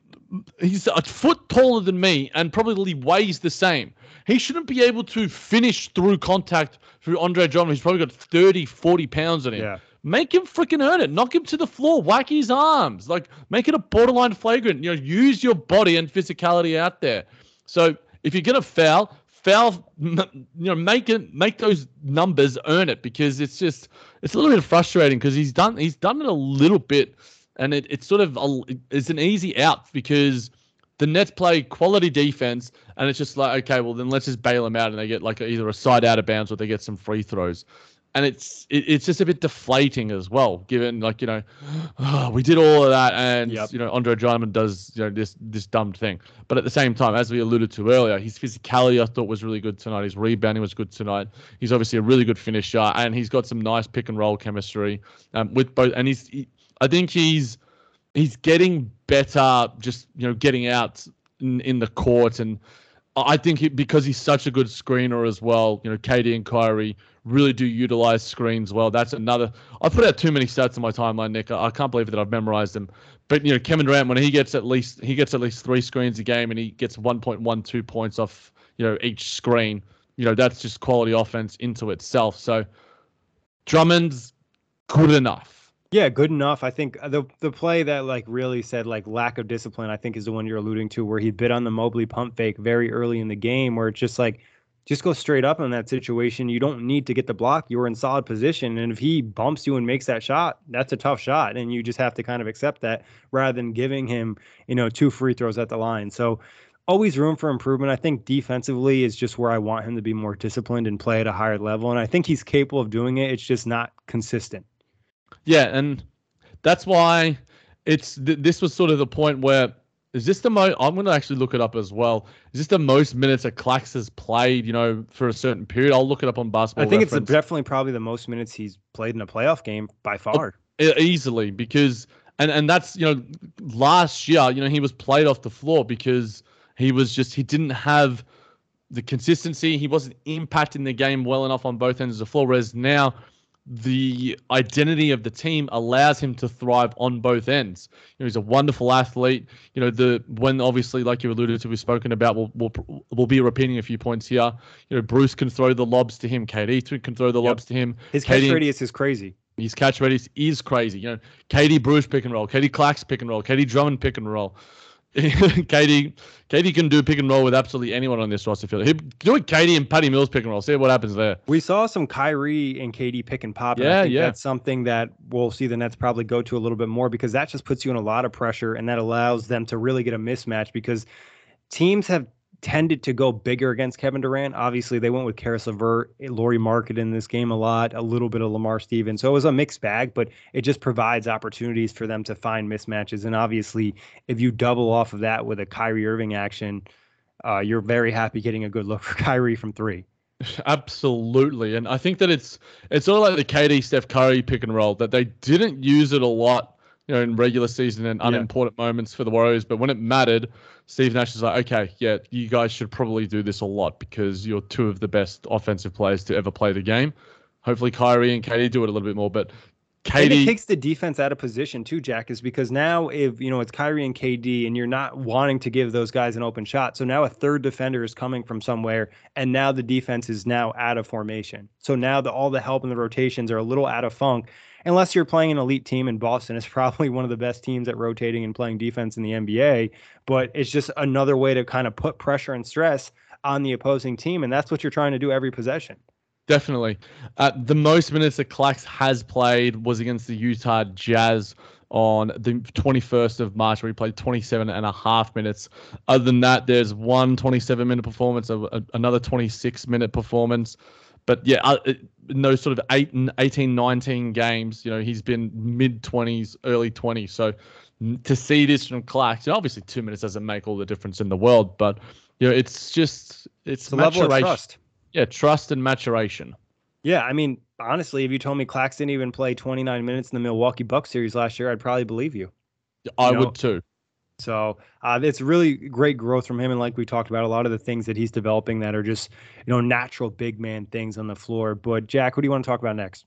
he's a foot taller than me and probably weighs the same. He shouldn't be able to finish through contact through Andre Drummond, who's probably got 30, 40 pounds on him. Yeah. Make him freaking earn it. Knock him to the floor. Whack his arms. Like, make it a borderline flagrant. You know, use your body and physicality out there. So if you're gonna foul, foul. You know, make it, make those numbers earn it because it's just it's a little bit frustrating because he's done he's done it a little bit, and it, it's sort of a, it's an easy out because the Nets play quality defense, and it's just like okay, well then let's just bail them out, and they get like either a side out of bounds or they get some free throws. And it's it, it's just a bit deflating as well, given like you know, we did all of that, and Yep. you know Andre Drummond does you know this this dumb thing. But at the same time, as we alluded to earlier, his physicality I thought was really good tonight. His rebounding was good tonight. He's obviously a really good finisher, and he's got some nice pick and roll chemistry um, with both. And he's, he, I think he's he's getting better, just you know, getting out in, in the court, and I think he, because he's such a good screener as well. You know, KD and Kyrie really do utilize screens well. That's another. I put out too many stats in my timeline, Nick. I, I can't believe that I've memorized them. But you know, Kevin Durant when he gets at least he gets at least three screens a game, and he gets 1.12 points off you know each screen. You know, that's just quality offense into itself. So Drummond's good enough. Yeah, good enough. I think the the play that like really said like lack of discipline, I think is the one you're alluding to, where he bit on the Mobley pump fake very early in the game, where it's just like just go straight up in that situation. You don't need to get the block. You're in solid position, and if he bumps you and makes that shot, that's a tough shot, and you just have to kind of accept that rather than giving him you know two free throws at the line. So always room for improvement. I think defensively is just where I want him to be more disciplined and play at a higher level, and I think he's capable of doing it. It's just not consistent. Yeah, and that's why it's th- this was sort of the point where is this the most? I'm going to actually look it up as well. Is this the most minutes that Clax has played? You know, for a certain period. I'll look it up on basketball. I think it's definitely probably the most minutes he's played in a playoff game by oh, far. E- easily because and and that's you know last year you know he was played off the floor because he was just he didn't have the consistency he wasn't impacting the game well enough on both ends of the floor whereas now the identity of the team allows him to thrive on both ends. You know, he's a wonderful athlete. You know, the when obviously, like you alluded to, we've spoken about. We'll we'll, we'll be repeating a few points here. You know, Bruce can throw the lobs to him. KD can throw the Yep. lobs to him. His catch radius is crazy. his catch radius is crazy. You know, KD Bruce pick and roll, KD Clax pick and roll, KD Drummond pick and roll. KD, KD can do pick and roll with absolutely anyone on this roster field. Do it, KD and Patty Mills pick and roll. See what happens there. We saw some Kyrie and KD pick and pop. And Yeah, I think yeah. that's something that we'll see the Nets probably go to a little bit more because that just puts you in a lot of pressure and that allows them to really get a mismatch because teams have tended to go bigger against Kevin Durant. Obviously, they went with Caris LeVert, Laurie Market in this game a lot, a little bit of Lamar Stevens. So it was a mixed bag, but it just provides opportunities for them to find mismatches. And obviously, if you double off of that with a Kyrie Irving action, uh, you're very happy getting a good look for Kyrie from three. Absolutely, and I think that it's it's sort of like the KD Steph Curry pick and roll that they didn't use it a lot you know, in regular season and unimportant yeah. moments for the Warriors. But when it mattered, Steve Nash is like, okay, yeah, you guys should probably do this a lot because you're two of the best offensive players to ever play the game. Hopefully, Kyrie and KD do it a little bit more. But KD and takes the defense out of position too, Jack, is because now if you know it's Kyrie and KD and you're not wanting to give those guys an open shot. So now a third defender is coming from somewhere, and now the defense is now out of formation. So now the all the help and the rotations are a little out of funk unless you're playing an elite team in Boston, it's probably one of the best teams at rotating and playing defense in the NBA. But it's just another way to kind of put pressure and stress on the opposing team. And that's what you're trying to do every possession. Definitely. Uh, the most minutes that Clax has played was against the Utah Jazz on the 21st of March, where he played 27 and a half minutes. Other than that, there's one 27 minute performance, another 26 minute performance but yeah, uh, in those sort of eight, 18, 19 games, you know, he's been mid 20s, early 20s. So to see this from Clark, obviously two minutes doesn't make all the difference in the world, but you know, it's just it's, it's level of trust. Yeah, trust and maturation. Yeah, I mean, honestly, if you told me Clax didn't even play 29 minutes in the Milwaukee Bucks series last year, I'd probably believe you. I you know? would too. So uh, it's really great growth from him, and like we talked about, a lot of the things that he's developing that are just you know natural big man things on the floor. But Jack, what do you want to talk about next?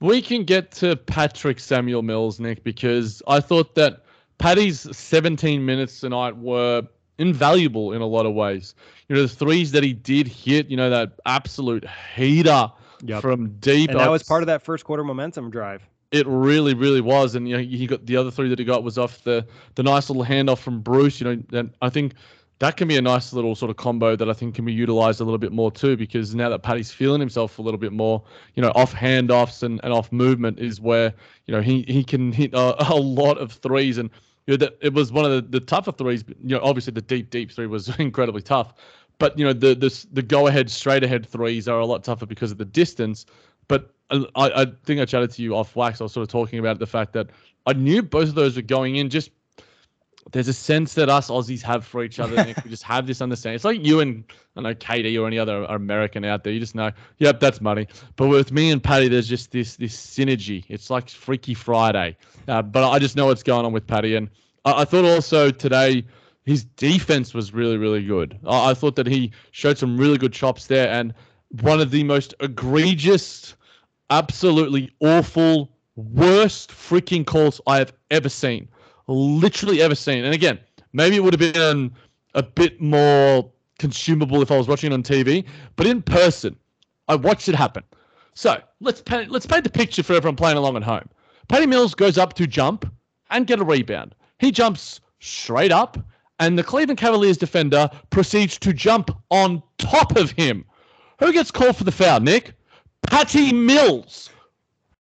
We can get to Patrick Samuel Mills, Nick, because I thought that Patty's 17 minutes tonight were invaluable in a lot of ways. You know, the threes that he did hit, you know, that absolute heater yep. from deep. And that was part of that first quarter momentum drive. It really, really was, and you know, he got the other three that he got was off the the nice little handoff from Bruce. You know, and I think that can be a nice little sort of combo that I think can be utilized a little bit more too, because now that Patty's feeling himself a little bit more, you know, off handoffs and, and off movement is where, you know, he, he can hit a, a lot of threes. And, you know, that it was one of the, the tougher threes. You know, obviously the deep, deep three was incredibly tough. But, you know, the, the, the go ahead, straight ahead threes are a lot tougher because of the distance. But I, I think I chatted to you off wax. I was sort of talking about the fact that I knew both of those were going in. Just there's a sense that us Aussies have for each other. and we just have this understanding. It's like you and I know KD or any other American out there. You just know, yep, that's money. But with me and Patty, there's just this this synergy. It's like Freaky Friday. Uh, but I just know what's going on with Patty, and I, I thought also today his defense was really really good. I, I thought that he showed some really good chops there, and one of the most egregious absolutely awful, worst freaking calls I have ever seen. Literally ever seen. And again, maybe it would have been a bit more consumable if I was watching it on TV, but in person, I watched it happen. So let's paint, let's paint the picture for everyone playing along at home. Patty Mills goes up to jump and get a rebound. He jumps straight up, and the Cleveland Cavaliers defender proceeds to jump on top of him. Who gets called for the foul, Nick? Patty Mills.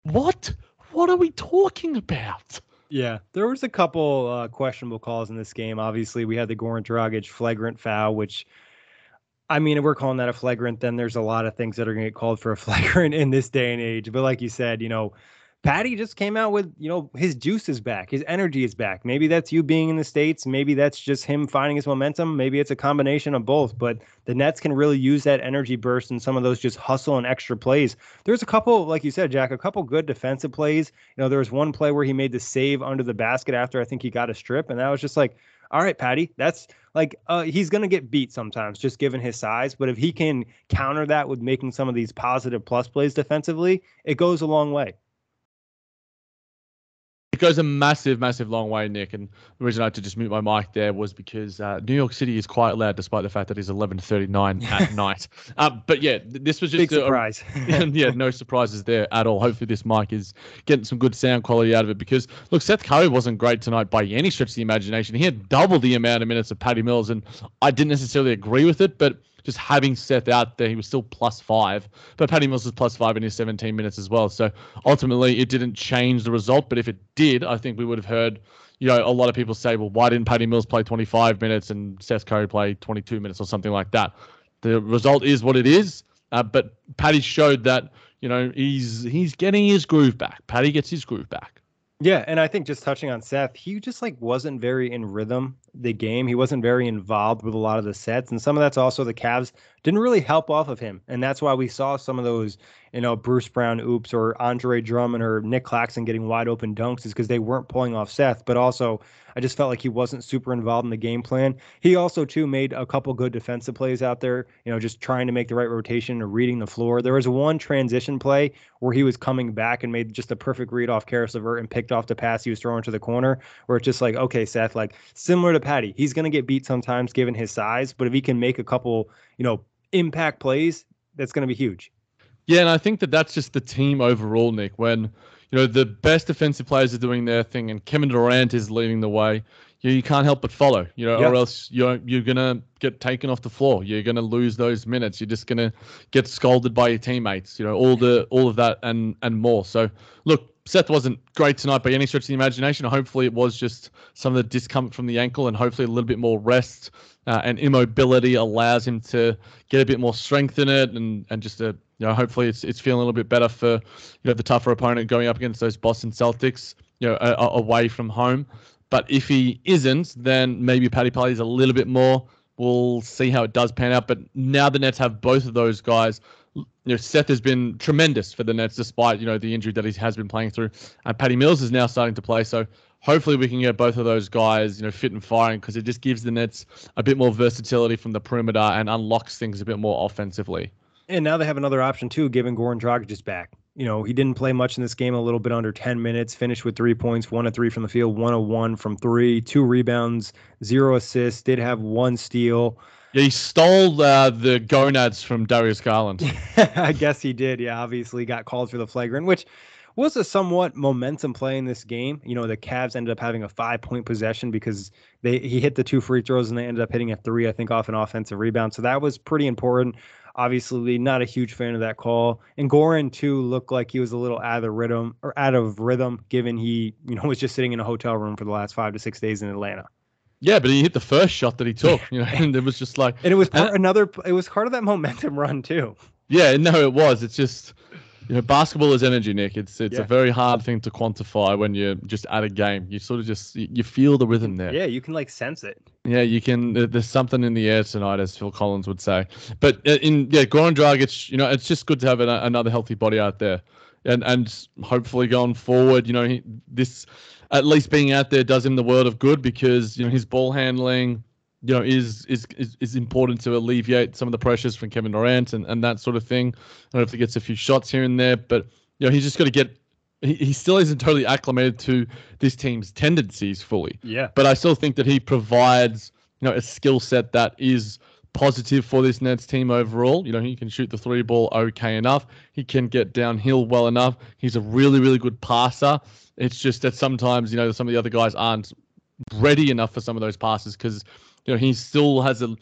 What? What are we talking about? Yeah, there was a couple uh, questionable calls in this game. Obviously, we had the Goran Dragic flagrant foul, which, I mean, if we're calling that a flagrant, then there's a lot of things that are going to get called for a flagrant in this day and age. But like you said, you know, Patty just came out with, you know, his juice is back, his energy is back. Maybe that's you being in the States. Maybe that's just him finding his momentum. Maybe it's a combination of both. But the Nets can really use that energy burst and some of those just hustle and extra plays. There's a couple, like you said, Jack, a couple good defensive plays. You know, there was one play where he made the save under the basket after I think he got a strip. And that was just like, all right, Patty, that's like uh, he's going to get beat sometimes just given his size. But if he can counter that with making some of these positive plus plays defensively, it goes a long way it goes a massive, massive long way, Nick. And the reason I had to just mute my mic there was because uh, New York City is quite loud, despite the fact that it's 11:39 at night. Uh, but yeah, this was just big a, surprise. yeah, no surprises there at all. Hopefully, this mic is getting some good sound quality out of it. Because look, Seth Curry wasn't great tonight by any stretch of the imagination. He had double the amount of minutes of Patty Mills, and I didn't necessarily agree with it, but just having Seth out there, he was still plus five. But Patty Mills was plus five in his 17 minutes as well. So ultimately, it didn't change the result. But if it did, I think we would have heard, you know, a lot of people say, well, why didn't Patty Mills play 25 minutes and Seth Curry play 22 minutes or something like that? The result is what it is. Uh, but Patty showed that, you know, he's he's getting his groove back. Patty gets his groove back. Yeah, and I think just touching on Seth, he just like wasn't very in rhythm the game. He wasn't very involved with a lot of the sets, and some of that's also the Cavs didn't really help off of him, and that's why we saw some of those, you know, Bruce Brown oops or Andre Drummond or Nick Claxton getting wide open dunks is because they weren't pulling off Seth, but also I just felt like he wasn't super involved in the game plan. He also too made a couple good defensive plays out there, you know, just trying to make the right rotation or reading the floor. There was one transition play where he was coming back and made just a perfect read off Caris LeVert and picked off the pass he was throwing to the corner, where it's just like, okay, Seth, like similar to Patty, he's gonna get beat sometimes given his size, but if he can make a couple, you know, impact plays, that's gonna be huge. Yeah, and I think that that's just the team overall, Nick. When you know the best defensive players are doing their thing, and Kevin Durant is leading the way. You, you can't help but follow, you know, or else you're you're gonna get taken off the floor. You're gonna lose those minutes. You're just gonna get scolded by your teammates. You know, all the all of that and and more. So look, Seth wasn't great tonight by any stretch of the imagination. Hopefully, it was just some of the discomfort from the ankle, and hopefully a little bit more rest uh, and immobility allows him to get a bit more strength in it, and and just a you know, hopefully it's it's feeling a little bit better for you know the tougher opponent going up against those Boston Celtics, you know, a, a, away from home. But if he isn't, then maybe Patty plays a little bit more. We'll see how it does pan out. But now the Nets have both of those guys. You know, Seth has been tremendous for the Nets despite you know the injury that he has been playing through, and Patty Mills is now starting to play. So hopefully we can get both of those guys, you know, fit and firing because it just gives the Nets a bit more versatility from the perimeter and unlocks things a bit more offensively. And now they have another option too, given Goran Dragic is back. You know, he didn't play much in this game, a little bit under 10 minutes, finished with three points, one of three from the field, one of one from three, two rebounds, zero assists, did have one steal. He stole uh, the gonads from Darius Garland. I guess he did. Yeah, obviously got called for the flagrant, which was a somewhat momentum play in this game. You know, the Cavs ended up having a five point possession because they he hit the two free throws and they ended up hitting a three, I think, off an offensive rebound. So that was pretty important. Obviously, not a huge fan of that call. And Goran too looked like he was a little out of rhythm or out of rhythm, given he you know was just sitting in a hotel room for the last five to six days in Atlanta. Yeah, but he hit the first shot that he took, you know, and it was just like, and it was part, another. It was part of that momentum run too. Yeah, no, it was. It's just you know, basketball is energy, Nick. It's it's yeah. a very hard thing to quantify when you're just at a game. You sort of just you feel the rhythm there. Yeah, you can like sense it. Yeah, you can. There's something in the air tonight, as Phil Collins would say. But uh, in yeah, Goran Dragic, you know, it's just good to have an, another healthy body out there, and and hopefully going forward, you know, he, this at least being out there does him the world of good because you know his ball handling you know, is, is is is important to alleviate some of the pressures from Kevin Durant and, and that sort of thing. I don't know if he gets a few shots here and there, but you know, he's just got to get. He, he still isn't totally acclimated to this team's tendencies fully. Yeah. But I still think that he provides, you know, a skill set that is positive for this Nets team overall. You know, he can shoot the three ball okay enough. He can get downhill well enough. He's a really, really good passer. It's just that sometimes, you know, some of the other guys aren't ready enough for some of those passes because you know, he still has a,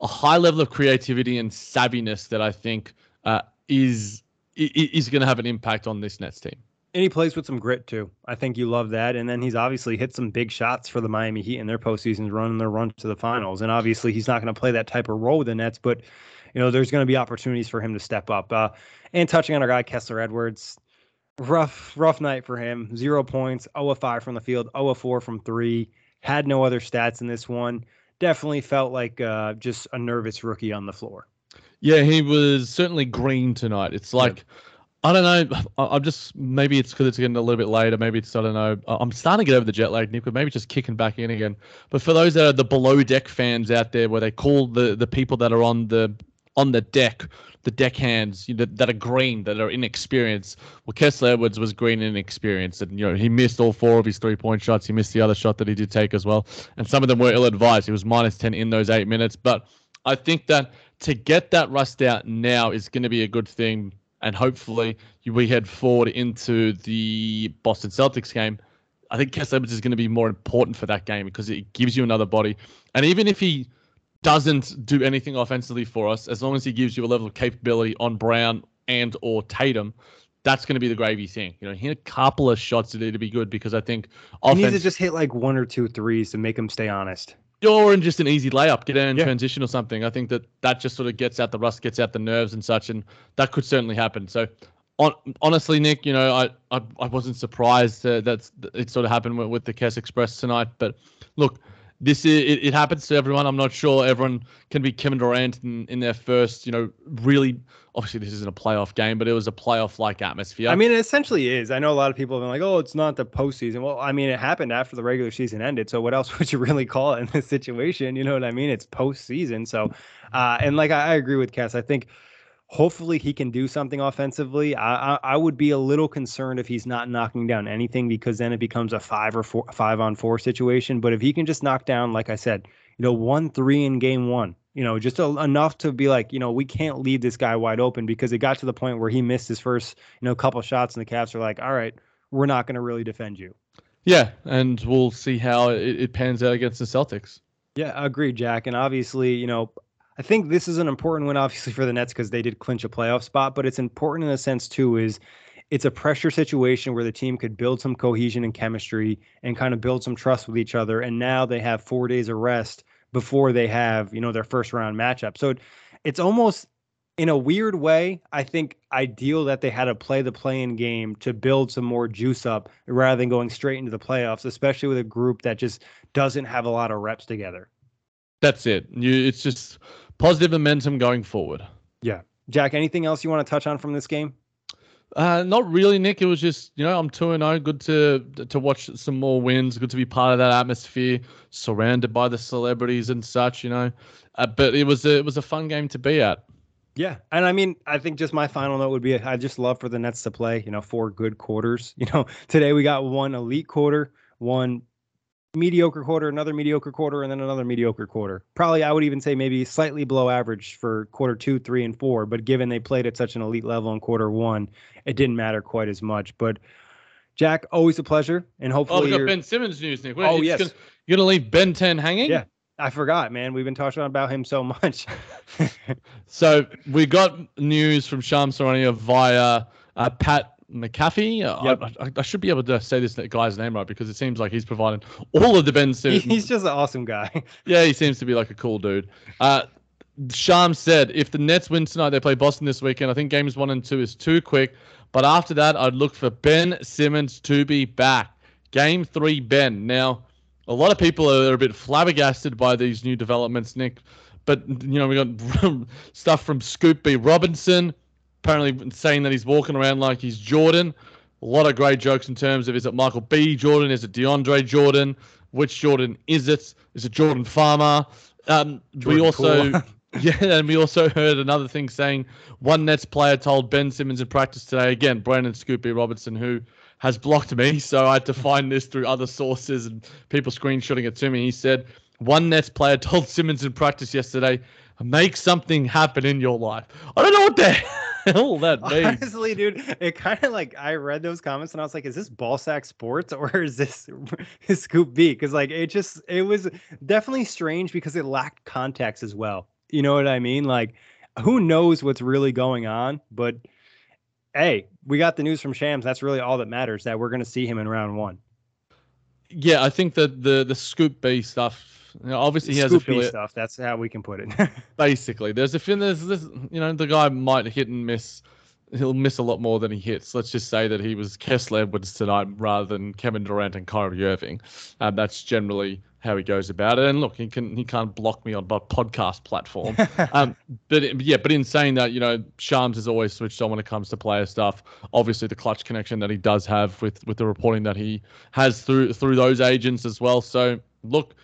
a high level of creativity and savviness that I think uh, is is going to have an impact on this Nets team. And he plays with some grit too. I think you love that. And then he's obviously hit some big shots for the Miami Heat in their postseason run and their run to the finals. And obviously he's not going to play that type of role with the Nets, but you know there's going to be opportunities for him to step up. Uh, and touching on our guy Kessler Edwards, rough rough night for him. Zero points, 0 of 5 from the field, 0 of 4 from three. Had no other stats in this one definitely felt like uh, just a nervous rookie on the floor. Yeah, he was certainly green tonight. It's like. Yep. I don't know. I'm just maybe it's because it's getting a little bit later. Maybe it's I don't know. I'm starting to get over the jet lag, Nick, but maybe just kicking back in again. But for those that are the below deck fans out there, where they call the the people that are on the on the deck the deckhands you know, that are green, that are inexperienced. Well, Kessler Edwards was green and inexperienced, and you know he missed all four of his three-point shots. He missed the other shot that he did take as well, and some of them were ill-advised. He was minus ten in those eight minutes, but I think that to get that rust out now is going to be a good thing, and hopefully we head forward into the Boston Celtics game. I think Kessler is going to be more important for that game because it gives you another body, and even if he doesn't do anything offensively for us, as long as he gives you a level of capability on Brown and or Tatum, that's going to be the gravy thing. You know, he had a couple of shots today to be good because I think offense, he needs to just hit like one or two threes to make him stay honest. Or in just an easy layup, get in yeah. transition or something. I think that that just sort of gets out the rust, gets out the nerves and such, and that could certainly happen. So, on, honestly, Nick, you know, I I, I wasn't surprised uh, that it sort of happened with, with the Kess Express tonight. But look, this is it, it, happens to everyone. I'm not sure everyone can be Kevin Durant in, in their first, you know, really. Obviously, this isn't a playoff game, but it was a playoff-like atmosphere. I mean, it essentially is. I know a lot of people have been like, "Oh, it's not the postseason." Well, I mean, it happened after the regular season ended. So what else would you really call it in this situation? You know what I mean? It's postseason. So, uh, and like I, I agree with Cass. I think hopefully he can do something offensively. I, I, I would be a little concerned if he's not knocking down anything because then it becomes a five or four five on four situation. But if he can just knock down, like I said, you know, one three in game one, you know, just a, enough to be like, you know, we can't leave this guy wide open because it got to the point where he missed his first, you know, couple shots and the Cavs are like, all right, we're not going to really defend you. Yeah, and we'll see how it, it pans out against the Celtics. Yeah, I agree, Jack. And obviously, you know, I think this is an important win, obviously, for the Nets because they did clinch a playoff spot, but it's important in a sense, too, is it's a pressure situation where the team could build some cohesion and chemistry and kind of build some trust with each other. And now they have four days of rest before they have, you know, their first round matchup. So it's almost in a weird way, I think ideal that they had to play the play-in game to build some more juice up rather than going straight into the playoffs, especially with a group that just doesn't have a lot of reps together. That's it. You, it's just positive momentum going forward. Yeah. Jack, anything else you want to touch on from this game? Uh, not really, Nick. It was just you know I'm two and zero. Oh. Good to to watch some more wins. Good to be part of that atmosphere, surrounded by the celebrities and such. You know, uh, but it was a, it was a fun game to be at. Yeah, and I mean, I think just my final note would be I just love for the Nets to play. You know, four good quarters. You know, today we got one elite quarter, one mediocre quarter, another mediocre quarter, and then another mediocre quarter. Probably, I would even say maybe slightly below average for quarter two, three, and four. But given they played at such an elite level in quarter one, it didn't matter quite as much. But Jack, always a pleasure, and hopefully. Oh, we got Ben Simmons news, Nick. oh yes, gonna, you're gonna leave Ben Ten hanging? Yeah, I forgot, man. We've been talking about him so much. so we got news from Shams Charania via uh, Pat McAfee. Yep. I, I, I, should be able to say this guy's name right because it seems like he's providing all of the Ben Simmons. He's just an awesome guy. yeah, he seems to be like a cool dude. Uh, Sham said if the Nets win tonight, they play Boston this weekend. I think games one and two is too quick. But after that, I'd look for Ben Simmons to be back. Game three, Ben. Now, a lot of people are a bit flabbergasted by these new developments, Nick. But, you know, we got stuff from Scoop B. Robinson apparently saying that he's walking around like he's Jordan. A lot of great jokes in terms of is it Michael B. Jordan? Is it DeAndre Jordan? Which Jordan is it? Is it Jordan Farmar? Um, Jordan we also, yeah, and we also heard another thing saying one Nets player told Ben Simmons in practice today, again, Brandon Scoopy Robertson, who has blocked me. So I had to find this through other sources and people screenshotting it to me. He said, one Nets player told Simmons in practice yesterday, make something happen in your life. I don't know what the hell that means. Honestly, dude, it kind of like I read those comments and I was like, is this Ballsack Sports or is this Scoop B? Because like it just it was definitely strange because it lacked context as well. You know what I mean? Like, who knows what's really going on? But hey, we got the news from Shams. That's really all that matters. That we're going to see him in round one. Yeah, I think that the the Scoop B stuff you know, obviously, he has affiliate stuff. That's how we can put it. basically, there's a fin. There's this. You know, the guy might hit and miss. He'll miss a lot more than he hits. Let's just say that he was Kessler Edwards tonight rather than Kevin Durant and Kyrie Irving. Um, that's generally how he goes about it. And look, he can he can't block me on a podcast platform. um, but yeah, but in saying that, you know, Shams is always switched on when it comes to player stuff. Obviously, the clutch connection that he does have with with the reporting that he has through through those agents as well. So look,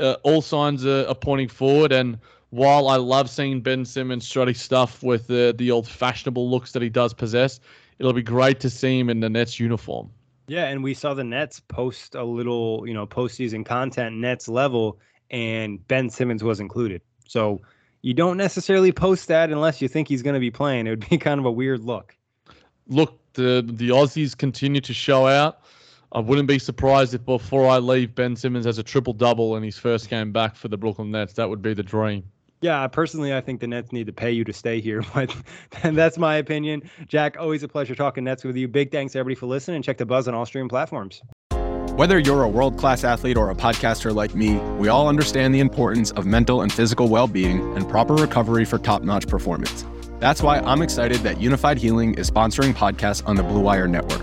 uh, all signs are, are, pointing forward. And while I love seeing Ben Simmons strutting stuff with the the old fashionable looks that he does possess, it'll be great to see him in the Nets uniform. Yeah, and we saw the Nets post a little, you know, postseason content Nets level, and Ben Simmons was included. So you don't necessarily post that unless you think he's going to be playing. It would be kind of a weird look. Look, the the Aussies continue to show out. I wouldn't be surprised if before I leave, Ben Simmons has a triple double in his first game back for the Brooklyn Nets. That would be the dream. Yeah, personally, I think the Nets need to pay you to stay here, but that's my opinion. Jack, always a pleasure talking Nets with you. Big thanks everybody for listening. and Check the buzz on all stream platforms. Whether you're a world class athlete or a podcaster like me, we all understand the importance of mental and physical well being and proper recovery for top notch performance. That's why I'm excited that Unifyd Healing is sponsoring podcasts on the Blue Wire Network.